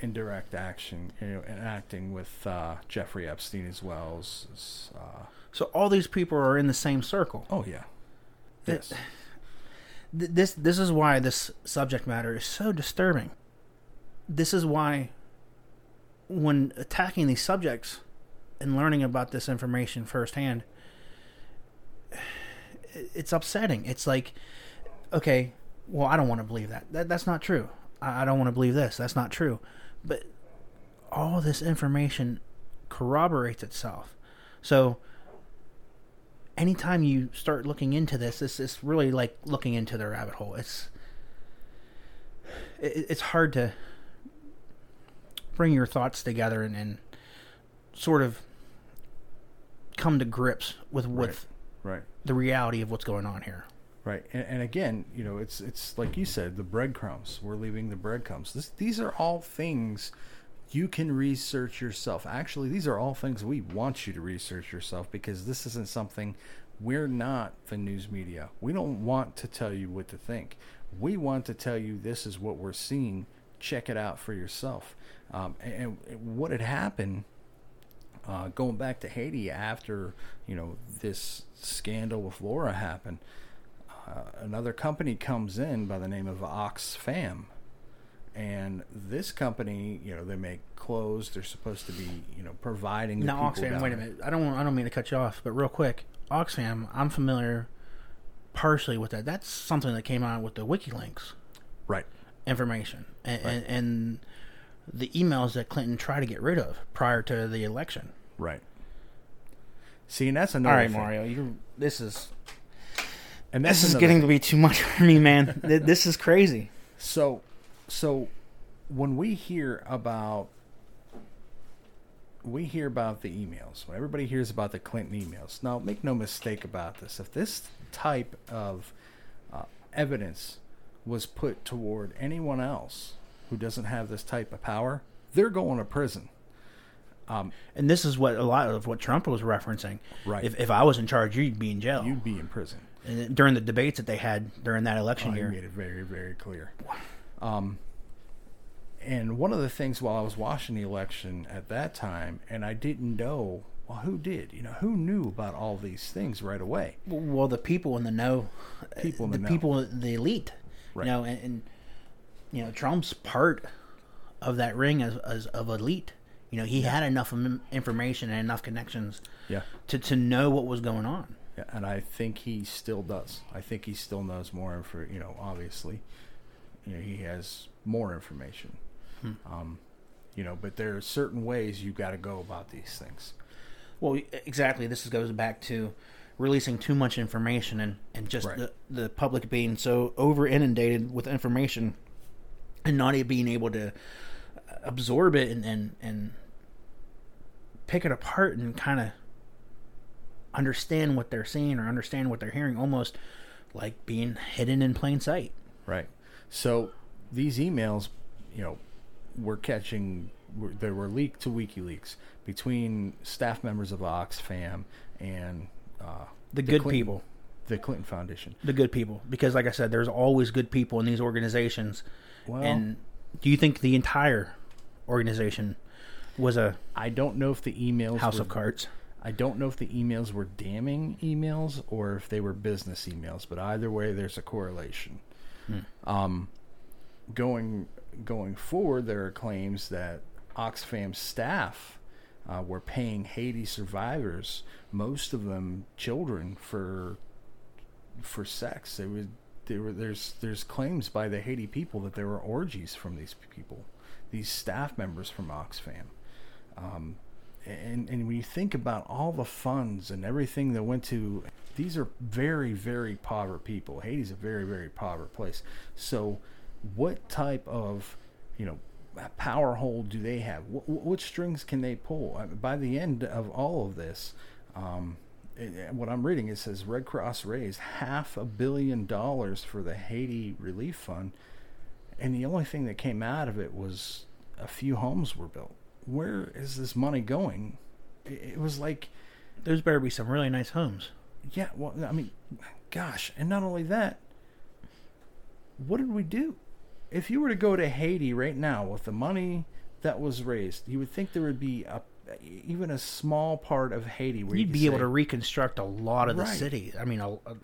in direct action, you know, and acting with uh, Jeffrey Epstein as well as. as, Uh, so all these people are in the same circle oh yeah. Yes. [SIGHS] Th- this this is why this subject matter is so disturbing. This is why when attacking these subjects and learning about this information firsthand it's upsetting. It's like okay, well I don't want to believe that. that that's not true. I, I don't want to believe this. That's not true. But all this information corroborates itself. So anytime you start looking into this, this is really like looking into the rabbit hole. It's it, it's hard to bring your thoughts together and, and sort of come to grips with with Right. the reality of what's going on here. Right, and, and again, you know, it's it's like you said, the breadcrumbs. We're leaving the breadcrumbs. This, these are all things you can research yourself. Actually, these are all things we want you to research yourself because this isn't something we're not the news media. We don't want to tell you what to think. We want to tell you this is what we're seeing. Check it out for yourself. Um, and, and what had happened uh, going back to Haiti after you know this scandal with Laura happened, uh, another company comes in by the name of Oxfam, and this company, you know, they make clothes. They're supposed to be, you know, providing. Now, Oxfam, wait a minute. I don't I don't mean to cut you off, but real quick, Oxfam, I'm familiar partially with that. That's something that came out with the WikiLeaks Right. information and, Right. and, and the emails that Clinton tried to get rid of prior to the election. Right. See, and that's All another. right, thing. Mario, you this is And this is getting thing. to be too much for me, man. [LAUGHS] This is crazy. So, so when we hear about we hear about the emails, when everybody hears about the Clinton emails. Now, make no mistake about this. If this type of uh, evidence was put toward anyone else who doesn't have this type of power, they're going to prison. Um, And this is what a lot of what Trump was referencing. Right. If, if I was in charge, you'd be in jail. you'd be in prison. And during the debates that they had during that election Oh, he year. made it very, very clear. Um, and one of the things while I was watching the election at that time, and I didn't know, well, who did? You know, who knew about all these things right away? Well, the people in the know, People in the the know. people, the elite, Right. you know, and, and you know, Trump's part of that ring as, as of elite. You know, he had enough information and enough connections Yeah. to to know what was going on. yeah. And I think he still does. I think he still knows more info. You know, obviously, you know, he has more information. Um, you know, but there are certain ways you've got to go about these things. Well, exactly. This goes back to releasing too much information and, and just Right. the, the public being so over inundated with information and not being able to absorb it and, and, and pick it apart and kind of understand what they're seeing or understand what they're hearing, almost like being hidden in plain sight. Right. So these emails, you know, were catching. They were leaked to WikiLeaks between staff members of Oxfam and uh, The, good Clinton- people. the Clinton Foundation. The good people. Because, like I said, there's always good people in these organizations. Well, and do you think the entire organization was a I don't know if the emails house were, of cards? I don't know if the emails were damning emails or if they were business emails, but either way, there's a correlation. Um, going going forward, there are claims that Oxfam staff uh, were paying Haiti survivors, most of them children, for for sex. They would. There were there's there's claims by the Haiti people that there were orgies from these people, these staff members from Oxfam. Um, and and when you think about all the funds and everything that went to these are very very poor people. Haiti's a very very poor place. So what type of you know power hold do they have? What, what strings can they pull? By the end of all of this um, what i'm reading it says red cross raised half a billion dollars for the haiti relief fund and the only thing that came out of it was a few homes were built. Where is this money going? It, it was like, There's better be some really nice homes. yeah, well, I mean, gosh, and not only that, what did we do? If you were to go to Haiti right now with the money that was raised, you would think there would be a even a small part of Haiti where You'd you be could able to reconstruct a lot of the city. I mean, a, a,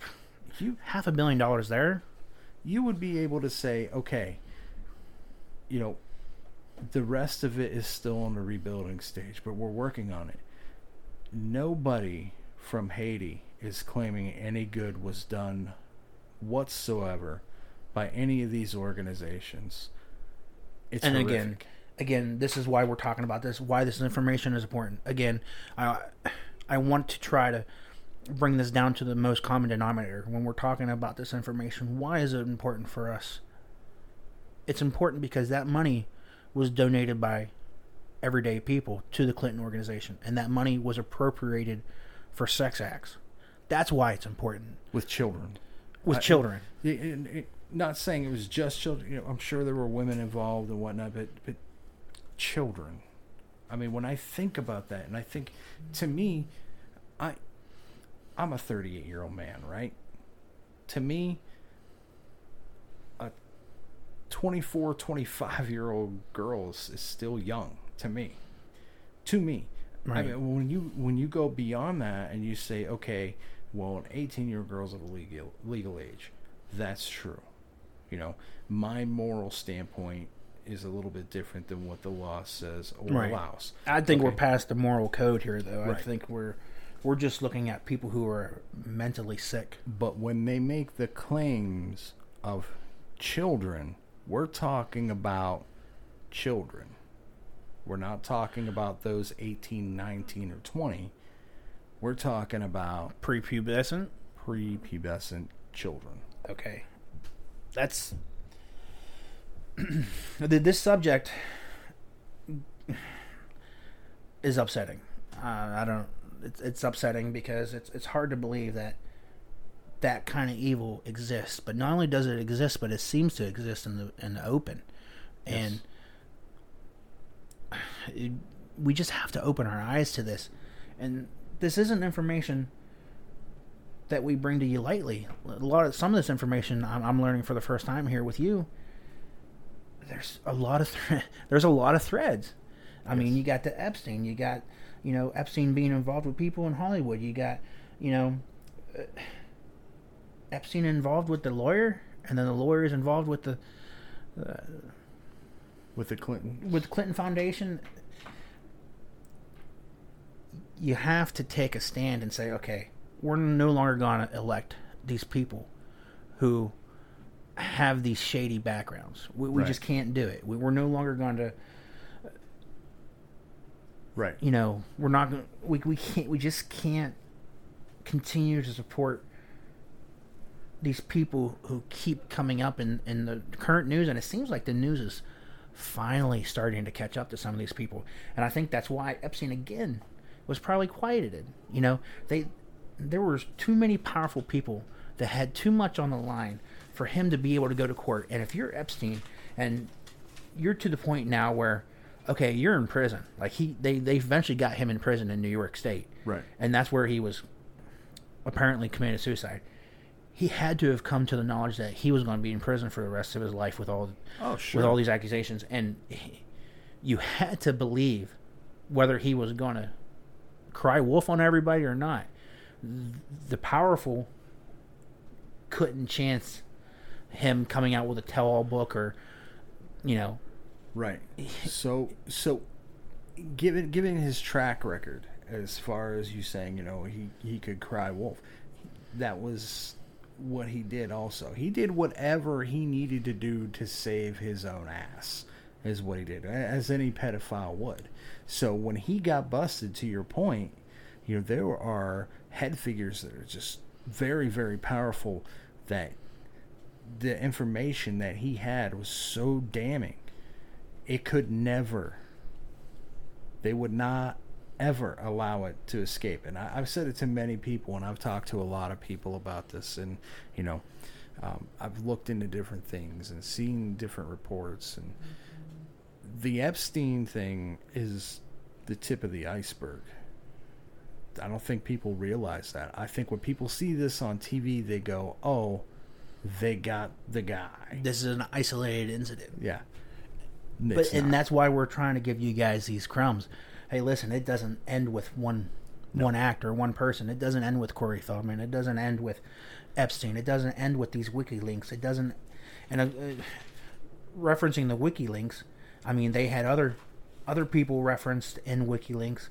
you half a billion dollars there. you would be able to say, okay, you know, the rest of it is still in the rebuilding stage, but we're working on it. Nobody from Haiti is claiming any good was done whatsoever by any of these organizations. It's and horrific. again, again, this is why we're talking about this. Why this information is important. Again, I I want to try to bring this down to the most common denominator when we're talking about this information. Why is it important for us? It's important because that money was donated by everyday people to the Clinton organization, and that money was appropriated for sex acts. That's why it's important with children. with I- children. It- it- it- not saying it was just children. You know, I'm sure there were women involved and whatnot, but but children. I mean, when I think about that, and I think to me, I I'm a 38 year old man, right? To me, 24, 25 year old girls is, still young. To me, to me, I mean, when you when you go beyond that and you say, okay, well, an 18 year old girl's of a legal legal age, that's true. You know, my moral standpoint is a little bit different than what the law says or Right. allows. I think we're past the moral code here, though. I think we're we're just looking at people who are mentally sick. But when they make the claims of children, we're talking about children. We're not talking about those 18, 19, or 20. We're talking about Prepubescent. prepubescent children. Okay, that's [CLEARS THROAT] this subject is upsetting. Uh, I don't. It's, it's upsetting because it's it's hard to believe that that kind of evil exists. But not only does it exist, but it seems to exist in the in the open, and it, [SIGHS] we just have to open our eyes to this. And this isn't information that we bring to you lightly. A lot of some of this information I'm, I'm learning for the first time here with you. There's a lot of thre- [LAUGHS] there's a lot of threads. I mean, you got the Epstein, you got you know Epstein being involved with people in Hollywood. You got you know uh, Epstein involved with the lawyer, and then the lawyer is involved with the uh, With the Clinton. with the Clinton Foundation, you have to take a stand and say, okay, we're no longer going to elect these people who have these shady backgrounds. We, we Right. just can't do it. We, we're no longer going to, uh, Right. you know, we're not going. We we can't. We just can't continue to support these people who keep coming up in in the current news, and it seems like the news is finally starting to catch up to some of these people, and I think that's why Epstein again was probably quieted. You know, they there was too many powerful people that had too much on the line for him to be able to go to court. And if you're Epstein and you're to the point now where okay, you're in prison. Like he they they eventually got him in prison in New York State. Right. And that's where he was apparently committed suicide. He had to have come to the knowledge that he was going to be in prison for the rest of his life with all Oh, with all these accusations and he- you had to believe whether he was going to cry wolf on everybody or not. The powerful couldn't chance him coming out with a tell-all book or you know Right. So so given given his track record as far as you saying, you know, he he could cry wolf. That was what he did also. He did whatever he needed to do to save his own ass. Is what he did, as any pedophile would. So when he got busted, to your point, you know there are head figures that are just very, very powerful. That the information that he had was so damning it could never they would not ever allow it to escape. And I, i've said it to many people and i've talked to a lot of people about this. And you know um, i've looked into different things and seen different reports. And the epstein thing is the tip of the iceberg. I don't think people realize that. I think when people see this on tv they go oh they got the guy. This is an isolated incident. yeah. But It's and that's why we're trying to give you guys these crumbs. Hey, listen, it doesn't end with one one act or one person. It doesn't end with Corey Feldman. It doesn't end with Epstein. It doesn't end with these WikiLeaks. It doesn't. And uh, uh, referencing the WikiLeaks, I mean, they had other other people referenced in WikiLeaks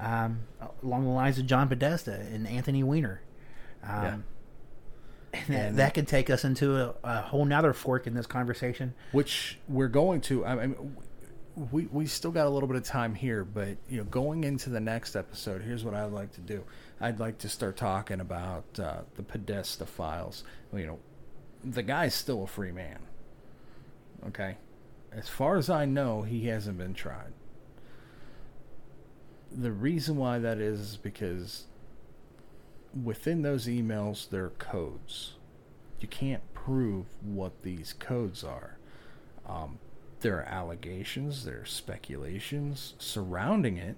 um, along the lines of John Podesta and Anthony Weiner. Um, Yeah. And that, that could take us into a, a whole nother fork in this conversation. which we're going to. I mean, we we still got a little bit of time here, but you know, going into the next episode, here's what I'd like to do. I'd like to start talking about uh, the Podesta files. You know, the guy's still a free man. Okay, as far as I know, he hasn't been tried. The reason why that is is because within those emails there are codes. You can't prove what these codes are. Um, there are allegations, there are speculations surrounding it,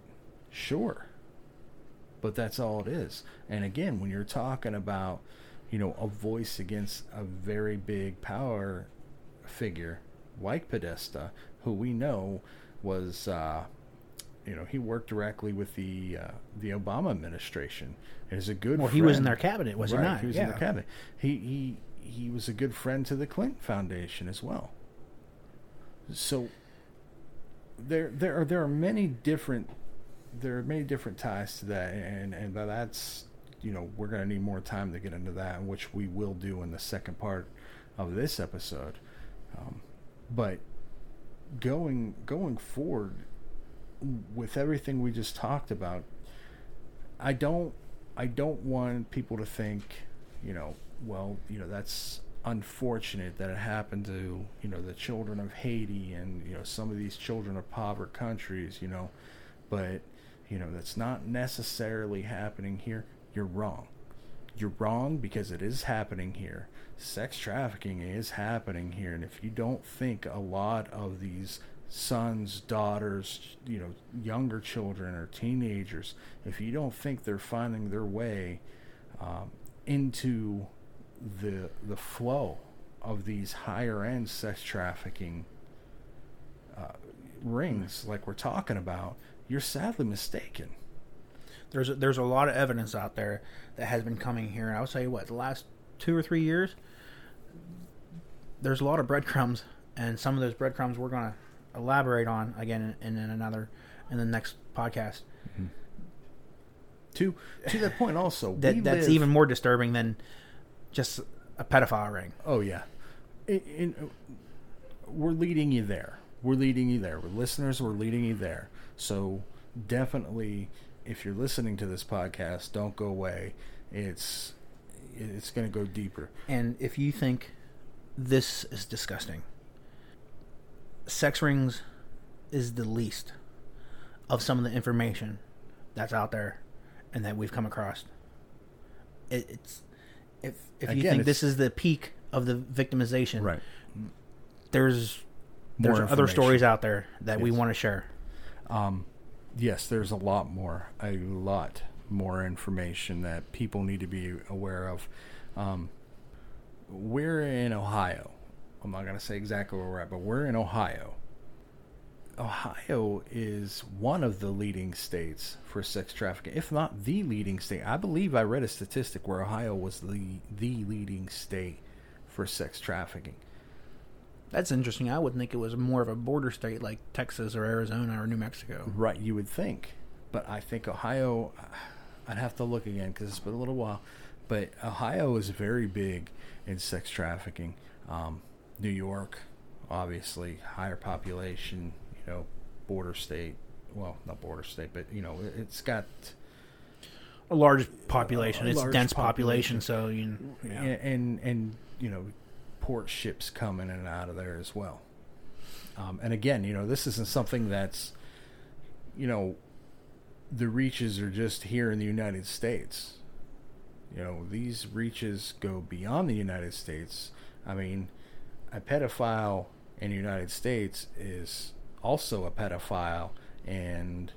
sure. But that's all it is. And again, when you're talking about, you know, a voice against a very big power figure like Podesta, who we know was, uh, you know, he worked directly with the uh, the Obama administration. And is a good. Well, friend. he was in their cabinet, was right, he not? He was yeah. in their cabinet. He he he was a good friend to the Clinton Foundation as well. So there there are there are many different there are many different ties to that, and and that's you know we're going to need more time to get into that, which we will do in the second part of this episode. Um, but going going forward with everything we just talked about, I don't I don't want people to think, you know, well, you know, that's unfortunate that it happened to, you know, the children of Haiti and, you know, some of these children of impoverished countries, you know, but, you know, that's not necessarily happening here. You're wrong. You're wrong because it is happening here. Sex trafficking is happening here. And if you don't think a lot of these sons, daughters, you know, younger children or teenagers, if you don't think they're finding their way um, into the the flow of these higher end sex trafficking uh, rings, like we're talking about, you're sadly mistaken. There's a, there's a lot of evidence out there that has been coming here. I would say what the last two or three years. There's a lot of breadcrumbs, and some of those breadcrumbs we're going to elaborate on again in, in another in the next podcast. To to that point, also That that's live- even more disturbing than just a pedophile ring. Oh yeah, we're leading you there. We're leading you there. We're listeners. We're leading you there. So definitely, if you're listening to this podcast, don't go away. It's it's going to go deeper. And if you think this is disgusting, sex rings is the least of some of the information that's out there and that we've come across. It, it's if if you think this is the peak of the victimization, Right. There's More there's other stories out there that we want to share. Um, yes, there's a lot more, a lot more information that people need to be aware of. Um, we're in Ohio. I'm not going to say exactly where we're at, but we're in Ohio. Ohio is one of the leading states for sex trafficking, if not the leading state. I believe I read a statistic where Ohio was the the leading state for sex trafficking. That's interesting. I would think it was more of a border state like Texas or Arizona or New Mexico. Right, you would think, but I think Ohio. [SIGHS] I'd have to look again because it's been a little while, but Ohio is very big in sex trafficking. Um, New York, obviously, higher population. You know, border state. Well, not border state, but you know, it- it's got A large population. A it's large dense population. population, so you yeah. and, and and you know port ships come in and out of there as well. Um, and again, you know, this isn't something that's you know the reaches are just here in the United States. You know, these reaches go beyond the United States. I mean, a pedophile in the United States is also a pedophile in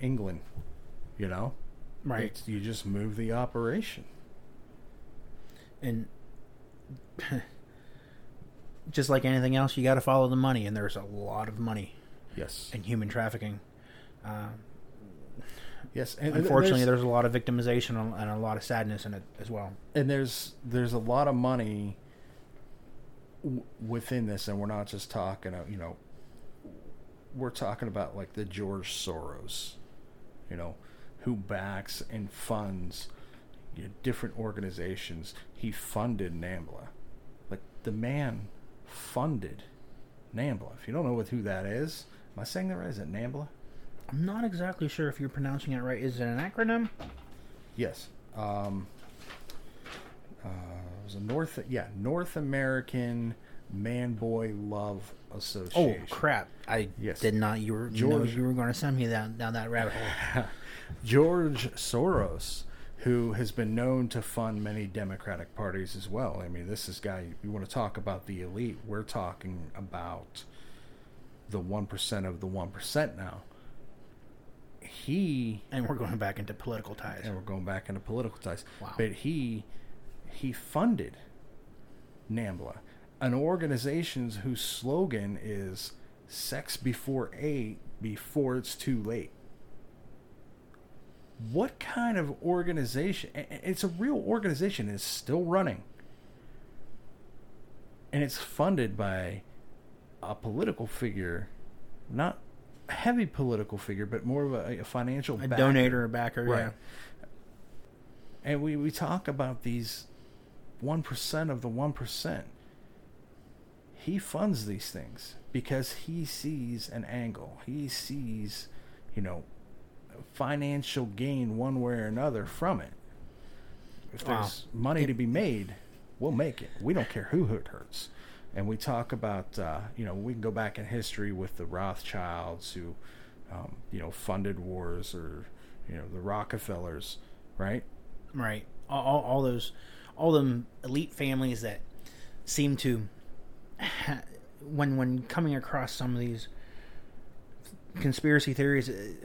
England. You know, right. It's- you just move the operation. and [LAUGHS] just like anything else, you got to follow the money, and there's a lot of money Yes. in human trafficking. Uh, Yes, and unfortunately, there's, there's a lot of victimization and- and a lot of sadness in it as well. and there's there's a lot of money w- within this, and we're not just talking, uh, you know, we're talking about like the George Soros, you know, who backs and funds you know, different organizations. He funded NAMBLA, like the man funded NAMBLA. If you don't know what who that is, am I saying that right? Is it NAMBLA? I'm not exactly sure if you're pronouncing it right. Is it an acronym? Yes. Um, uh, it was a North, yeah, North American Man Boy Love oh, association. Oh crap! I Yes. did not. You were George- George. you were going to send me down down that rabbit hole. [LAUGHS] George Soros, who has been known to fund many Democratic parties as well. I mean, this is guy. You want to talk about the elite? We're talking about the one percent of the one percent now. He and we're going back into political ties. and we're going back into political ties. Wow. But he he funded NAMBLA, an organization whose slogan is "Sex before eight, before it's too late." What kind of organization? It's a real organization. It's still running, and it's funded by a political figure, not a heavy political figure, but more of a, a financial A backer. donator or backer, Right. yeah. And we, we talk about these 1% of the 1%. He funds these things because he sees an angle. He sees, you know, financial gain one way or another from it. If Wow. there's money to be made, we'll make it. We don't care who it hurts. And we talk about, uh, you know, we can go back in history with the Rothschilds who, um, you know, funded wars or, you know, the Rockefellers, right? Right. All, all, all those, all them elite families that seem to, [SIGHS] when when coming across some of these conspiracy theories, it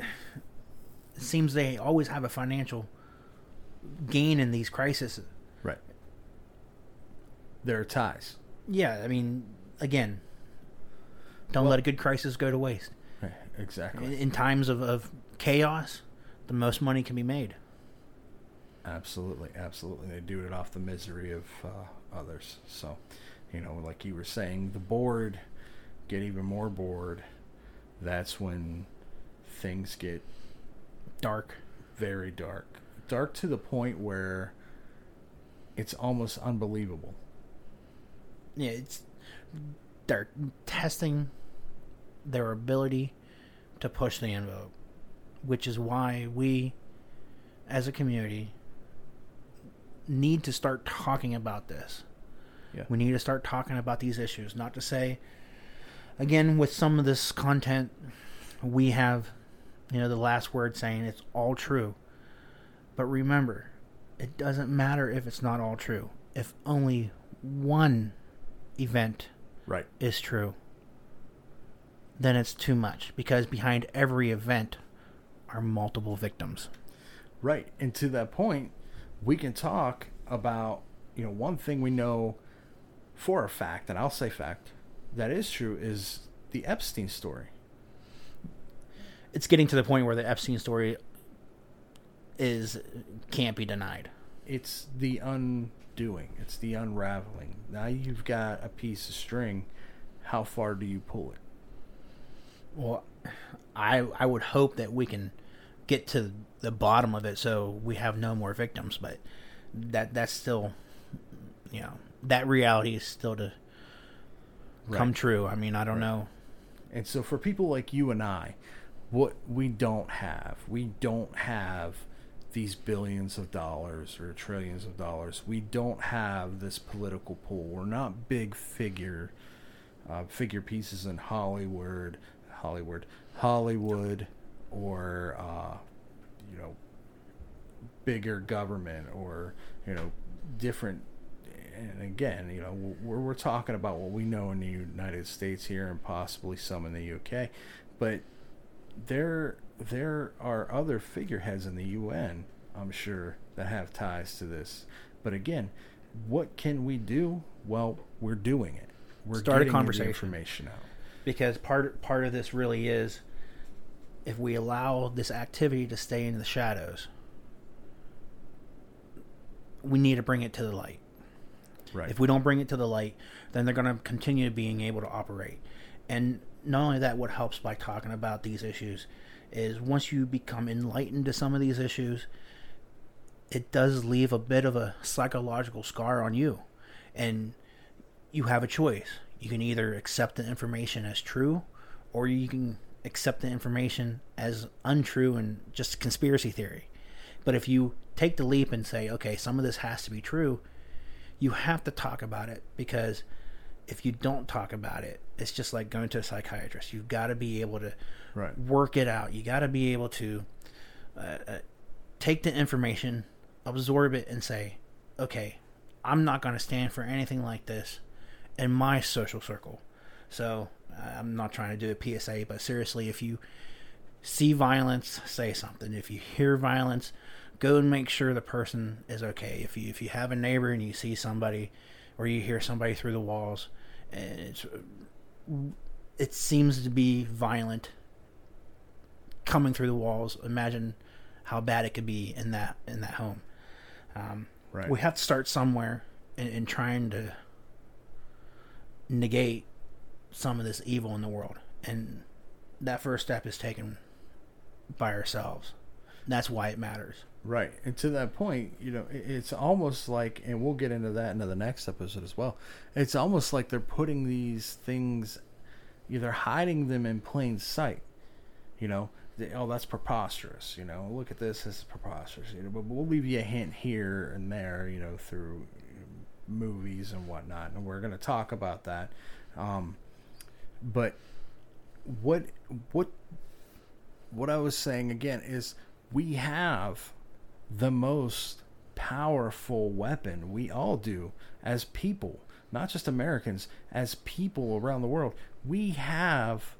seems they always have a financial gain in these crises. Right. There are ties. Yeah, I mean, again, don't let a good crisis go to waste. Right, In, Exactly. in times of, of chaos, the most money can be made. Absolutely. Absolutely. They do it off the misery of uh, others. So, you know, like you were saying, the bored get even more bored. That's when things get Dark. very dark. Dark to the point where it's almost unbelievable. yeah, it's they're testing their ability to push the envelope, which is why we, as a community, need to start talking about this. Yeah. We need to start talking about these issues. Not to say, again, with some of this content, we have, you know, the last word saying it's all true. But remember, it doesn't matter if it's not all true. If only one event Right. is true, then it's too much because behind every event are multiple victims. Right. And to that point, we can talk about, you know, one thing we know for a fact, and I'll say fact, that is true is the Epstein story. It's getting to the point where the Epstein story is can't be denied. It's the undoing, it's the unraveling. Now you've got a piece of string. How far do you pull it? Well, I I would hope that we can get to the bottom of it so we have no more victims, but that that's still you know, that reality is still to come true. I mean, I don't Right. know. And so for people like you and I, what we don't have, we don't have these billions of dollars or trillions of dollars. We don't have this political pull. We're not big figure uh, figure pieces in Hollywood, Hollywood, Hollywood, or uh, you know, bigger government or you know, different. And again, you know, we're we're talking about what we know in the United States here, and possibly some in the UK, but there there are other figureheads in the UN, I'm sure, that have ties to this. But again, what can we do? Well, we're doing it. We're Start a conversation. information out. because part part of this really is if we allow this activity to stay in the shadows we need to bring it to the light Right. if we don't bring it to the light then they're going to continue being able to operate and not only that what helps by talking about these issues is once you become enlightened to some of these issues it does leave a bit of a psychological scar on you and you have a choice You can either accept the information as true, or you can accept the information as untrue and just conspiracy theory. But if you take the leap and say, okay, some of this has to be true, you have to talk about it because if you don't talk about it, it's just like going to a psychiatrist. You've got to be able to Right. work it out. You got to be able to uh, uh, take the information, absorb it, and say, okay, I'm not going to stand for anything like this in my social circle. So I'm not trying to do a PSA, but seriously, if you see violence, say something. If you hear violence, go and make sure the person is okay. If you if you have a neighbor and you see somebody, or you hear somebody through the walls, and it's it seems to be violent coming through the walls. Imagine how bad it could be in that in that home. Um, Right. We have to start somewhere in, in trying to negate some of this evil in the world, and that first step is taken by ourselves. That's why it matters. Right. And to that point, you know, it's almost like, and we'll get into that into the next episode as well. It's almost like they're putting these things, either hiding them in plain sight. You know, they, oh, that's preposterous. You know, look at this, this is preposterous. You know, but we'll leave you a hint here and there, you know, through movies and whatnot. And we're going to talk about that. Um, but what, what, what I was saying again is we have the most powerful weapon. We all do as people, not just Americans, as people around the world. We have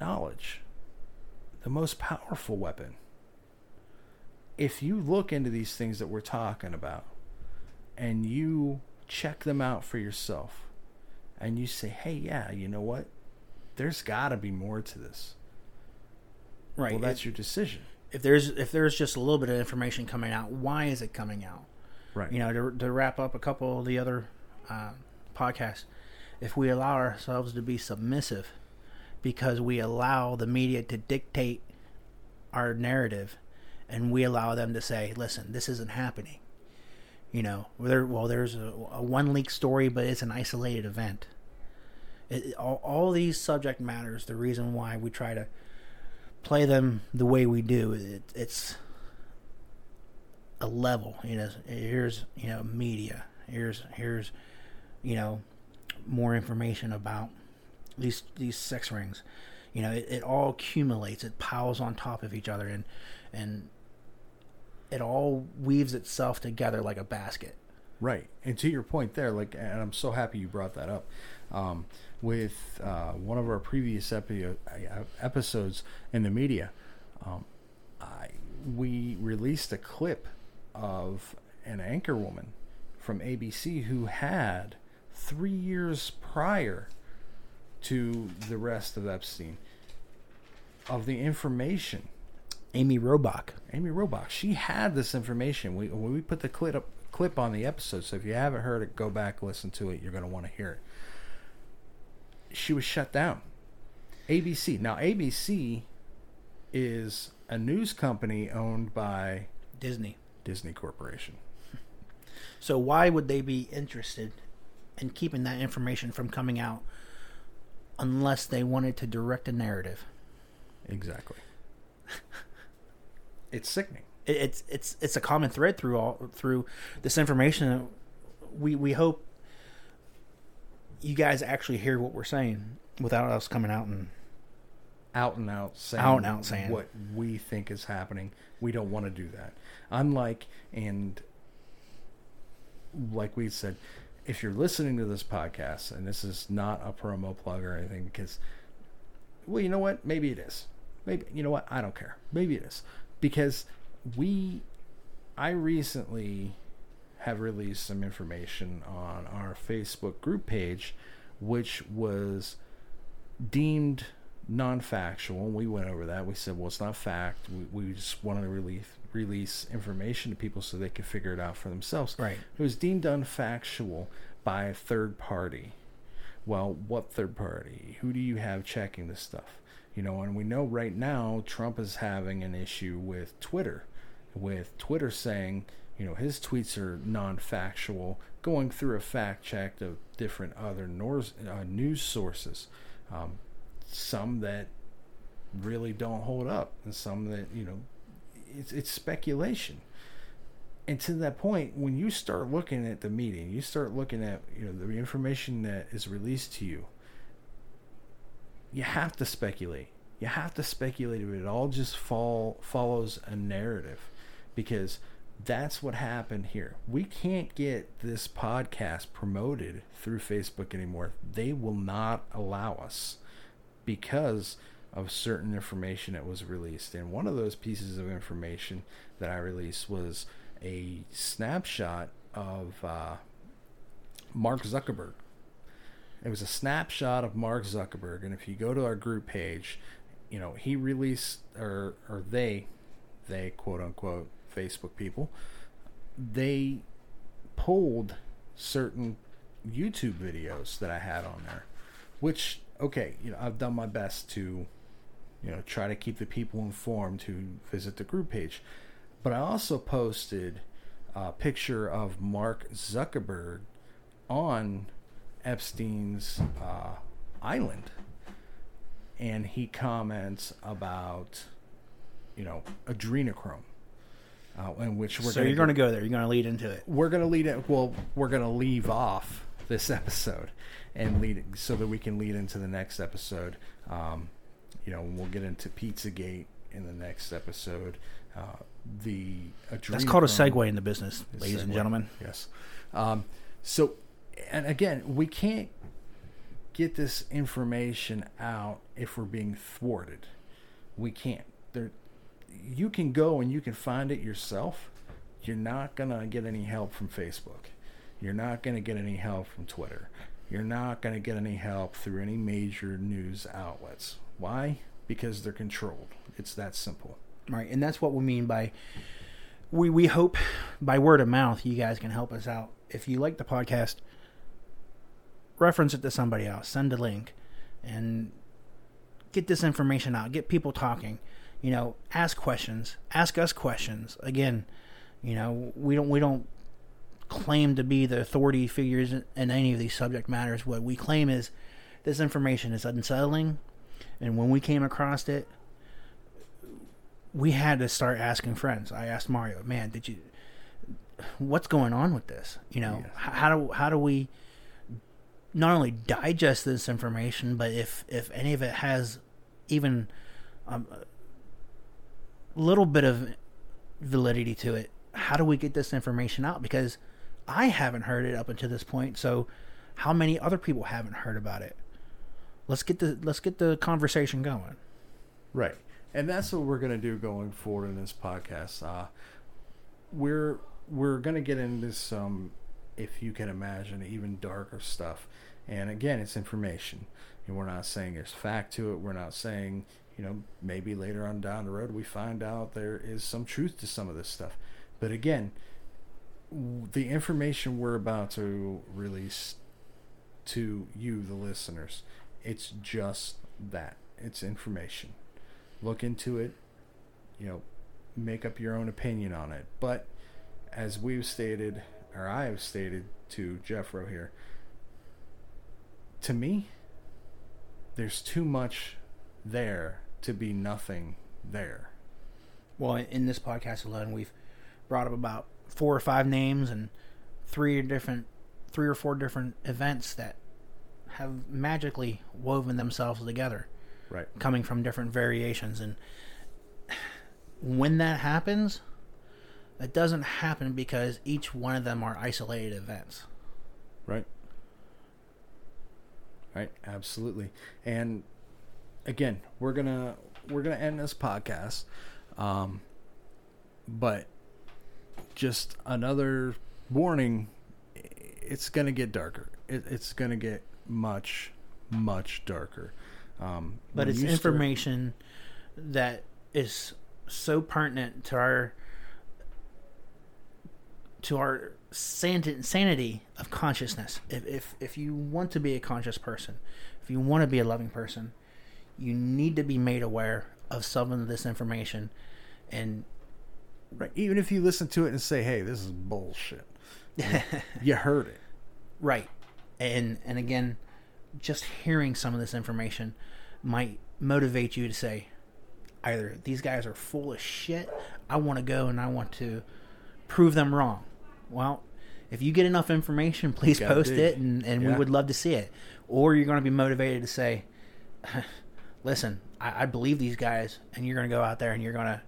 knowledge, the most powerful weapon. If you look into these things that we're talking about and you check them out for yourself and you say, hey, yeah, you know what? There's got to be more to this. Right. Well, that's your decision. If there's if there's just a little bit of information coming out, why is it coming out? Right. You know, to, to wrap up a couple of the other uh, podcasts, if we allow ourselves to be submissive because we allow the media to dictate our narrative and we allow them to say, listen, this isn't happening. You know, there, well, there's a, a one leak story, but it's an isolated event. It, all, all these subject matters, the reason why we try to play them the way we do, it, it's a level. You know, here's you know media. Here's here's you know more information about these these sex rings. You know, it, it all accumulates. It piles on top of each other, and and it all weaves itself together like a basket. Right. And to your point there, like, and I'm so happy you brought that up. Um, with uh, one of our previous epi- uh, episodes in the media, um, I, we released a clip of an anchor woman from ABC who had three years prior to the rest of Epstein of the information Amy Robach. Amy Robach, she had this information. We we put the clip up, clip on the episode, so if you haven't heard it, go back listen to it. You're going to want to hear it. She was shut down. ABC. Now ABC is a news company owned by Disney. Disney Corporation. [LAUGHS] So why would they be interested in keeping that information from coming out unless they wanted to direct a narrative? Exactly. [LAUGHS] it's sickening. It, it's it's it's a common thread through all through this information. We we hope you guys actually hear what we're saying without us coming out and out and out saying Out and out saying. what we think is happening. We don't want to do that. Unlike and like we said, if you're listening to this podcast, and this is not a promo plug or anything, because well, you know what? Maybe it is. Maybe you know what? I don't care. Maybe it is because we. I recently have released some information on our Facebook group page, which was deemed non-factual. We went over that. We said, well, it's not fact. We, we just wanted to release release information to people so they could figure it out for themselves. Right. It was deemed unfactual by a third party. Well, what third party? Who do you have checking this stuff? You know, and we know right now Trump is having an issue with Twitter, with Twitter saying, you know his tweets are non-factual, going through a fact check of different other uh, news sources, um, some that really don't hold up, and some that you know it's it's speculation. And to that point, when you start looking at the meeting, you start looking at you know the information that is released to you. You have to speculate. You have to speculate if it all just fall follows a narrative, because that's what happened here. We can't get this podcast promoted through Facebook anymore. They will not allow us because of certain information that was released. And one of those pieces of information that I released was a snapshot of uh, Mark Zuckerberg. It was a snapshot of Mark Zuckerberg, and if you go to our group page, you know he released or or they, they quote unquote Facebook people, they pulled certain YouTube videos that I had on there, which okay, you know I've done my best to, you know, try to keep the people informed who visit the group page, but I also posted a picture of Mark Zuckerberg on Epstein's uh, island, and he comments about, you know, adrenochrome. Uh, in which we're so gonna you're going to go there. You're going to lead into it. we're gonna lead it. Well, we're gonna leave off this [LAUGHS] episode and lead it so that we can lead into the next episode. Um, you know, we'll get into Pizzagate in the next episode. Uh, the That's called a segue in the business, ladies and gentlemen. Yes. Um, so, and again, we can't get this information out if we're being thwarted. We can't. There, you can go and you can find it yourself. You're not gonna get any help from Facebook. You're not gonna get any help from Twitter. You're not gonna get any help through any major news outlets. Why? Because they're controlled. It's that simple. Right, and that's what we mean by we we hope by word of mouth you guys can help us out. If you like the podcast, reference it to somebody else, send a link, and get this information out. Get people talking. You know, ask questions. Ask us questions. Again, you know, we don't we don't claim to be the authority figures in any of these subject matters. What we claim is this information is unsettling, and when we came across it, we had to start asking friends. I asked Mario, "Man, did you? What's going on with this? You know, Yes. how do how do we not only digest this information, but if if any of it has even um, little bit of validity to it, how do we get this information out? Because I haven't heard it up until this point. So, how many other people haven't heard about it? Let's get the let's get the conversation going. Right. And that's what we're going to do going forward in this podcast. Uh, we're we're going to get into some, if you can imagine, even darker stuff. And again, it's information. And we're not saying there's fact to it. We're not saying, you know, maybe later on down the road we find out there is some truth to some of this stuff. But again, the information we're about to release to you, the listeners, it's just that. It's information look into it, you know, make up your own opinion on it. But as we've stated, or I have stated to Jeffro here, to me, there's too much there to be nothing there. Well, in this podcast alone, we've brought up about four or five names and three different, three or four different events that have magically woven themselves together, Right. coming from different variations. And when that happens, it doesn't happen because each one of them are isolated events. Right. Right. Absolutely. And again, we're gonna we're gonna end this podcast, um, but just another warning: it's gonna get darker. It, it's gonna get much much darker. Um, But it's start- information that is so pertinent to our to our sanity of consciousness. If, if if you want to be a conscious person, if you want to be a loving person, you need to be made aware of some of this information, and Right. Even if you listen to it and say, "Hey, this is bullshit," [LAUGHS] you heard it. Right. And and again, just hearing some of this information might motivate you to say either these guys are full of shit, I want to go and I want to prove them wrong. Well, if you get enough information, please post dig. it and, and we would love to see it. Or you're going to be motivated to say, [LAUGHS] listen, I, I believe these guys, and you're going to go out there and you're going to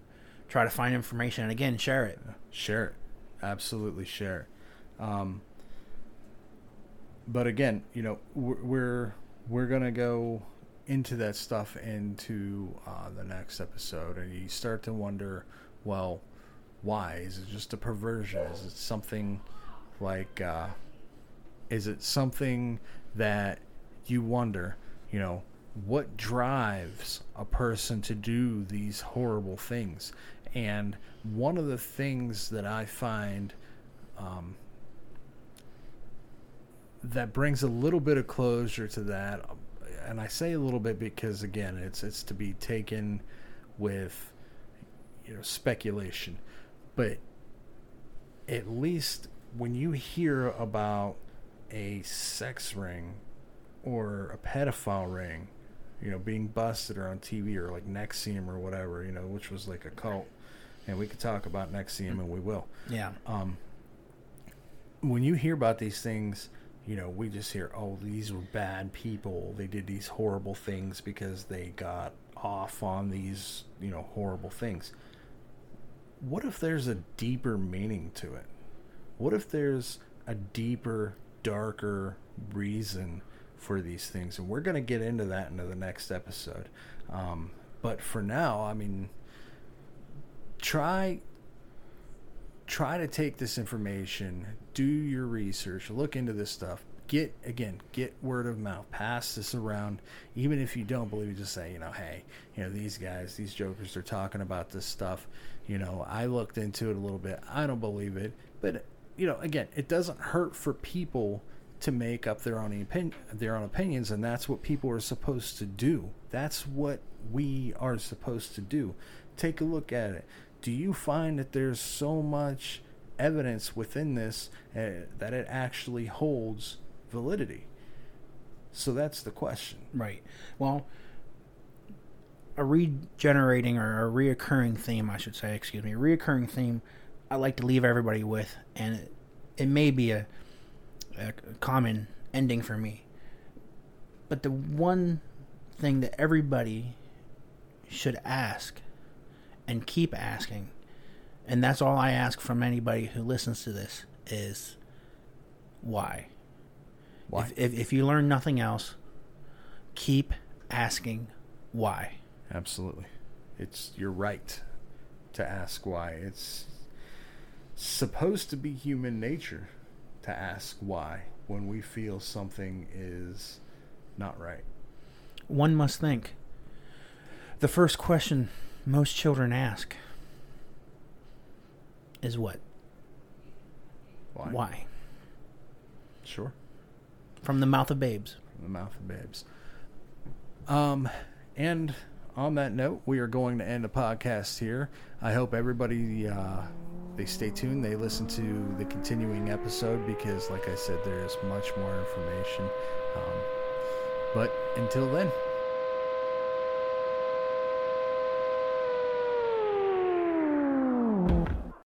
try to find information and again share it. Share it. Absolutely share it. Um, but again, you know, we're we're, gonna go into that stuff into uh, the next episode, and you start to wonder, well, why? Is it just a perversion? Is it something like? Uh, is it something that you wonder? You know, what drives a person to do these horrible things? And one of the things that I find um, that brings a little bit of closure to that, and I say a little bit because again, it's it's to be taken with you know speculation, but at least when you hear about a sex ring or a pedophile ring, you know, being busted or on TV or like NXIVM or whatever, you know, which was like a cult, and we could talk about NXIVM and we will Yeah. um, when you hear about these things, you know, we just hear, oh, these were bad people. They did these horrible things because they got off on these, you know, horrible things. What if there's a deeper meaning to it? What if there's a deeper, darker reason for these things? And we're going to get into that into the next episode. Um, but for now, I mean, try try to take this information, do your research, look into this stuff. Get again, get word of mouth, pass this around. Even if you don't believe it, just say, you know, hey, you know, these guys, these jokers, are talking about this stuff. You know, I looked into it a little bit. I don't believe it, but you know, again, it doesn't hurt for people to make up their own opinion, their own opinions, and that's what people are supposed to do. That's what we are supposed to do. Take a look at it. Do you find that there's so much evidence within this uh, that it actually holds validity? So that's the question. Right. Well, a regenerating or a reoccurring theme, I should say, excuse me, a reoccurring theme I like to leave everybody with, and it, it may be a, a common ending for me. But the one thing that everybody should ask and keep asking, and that's all I ask from anybody who listens to this, is why? Why? If, if, if you learn nothing else, keep asking why. Absolutely. It's your right to ask why. It's supposed to be human nature to ask why when we feel something is not right. One must think. The first question most children ask is what? Why? Why? Sure. From the mouth of babes. From the mouth of babes. Um, and on that note, we are going to end the podcast here. I hope everybody uh, they stay tuned. They listen to the continuing episode because, like I said, there is much more information. Um, but until then,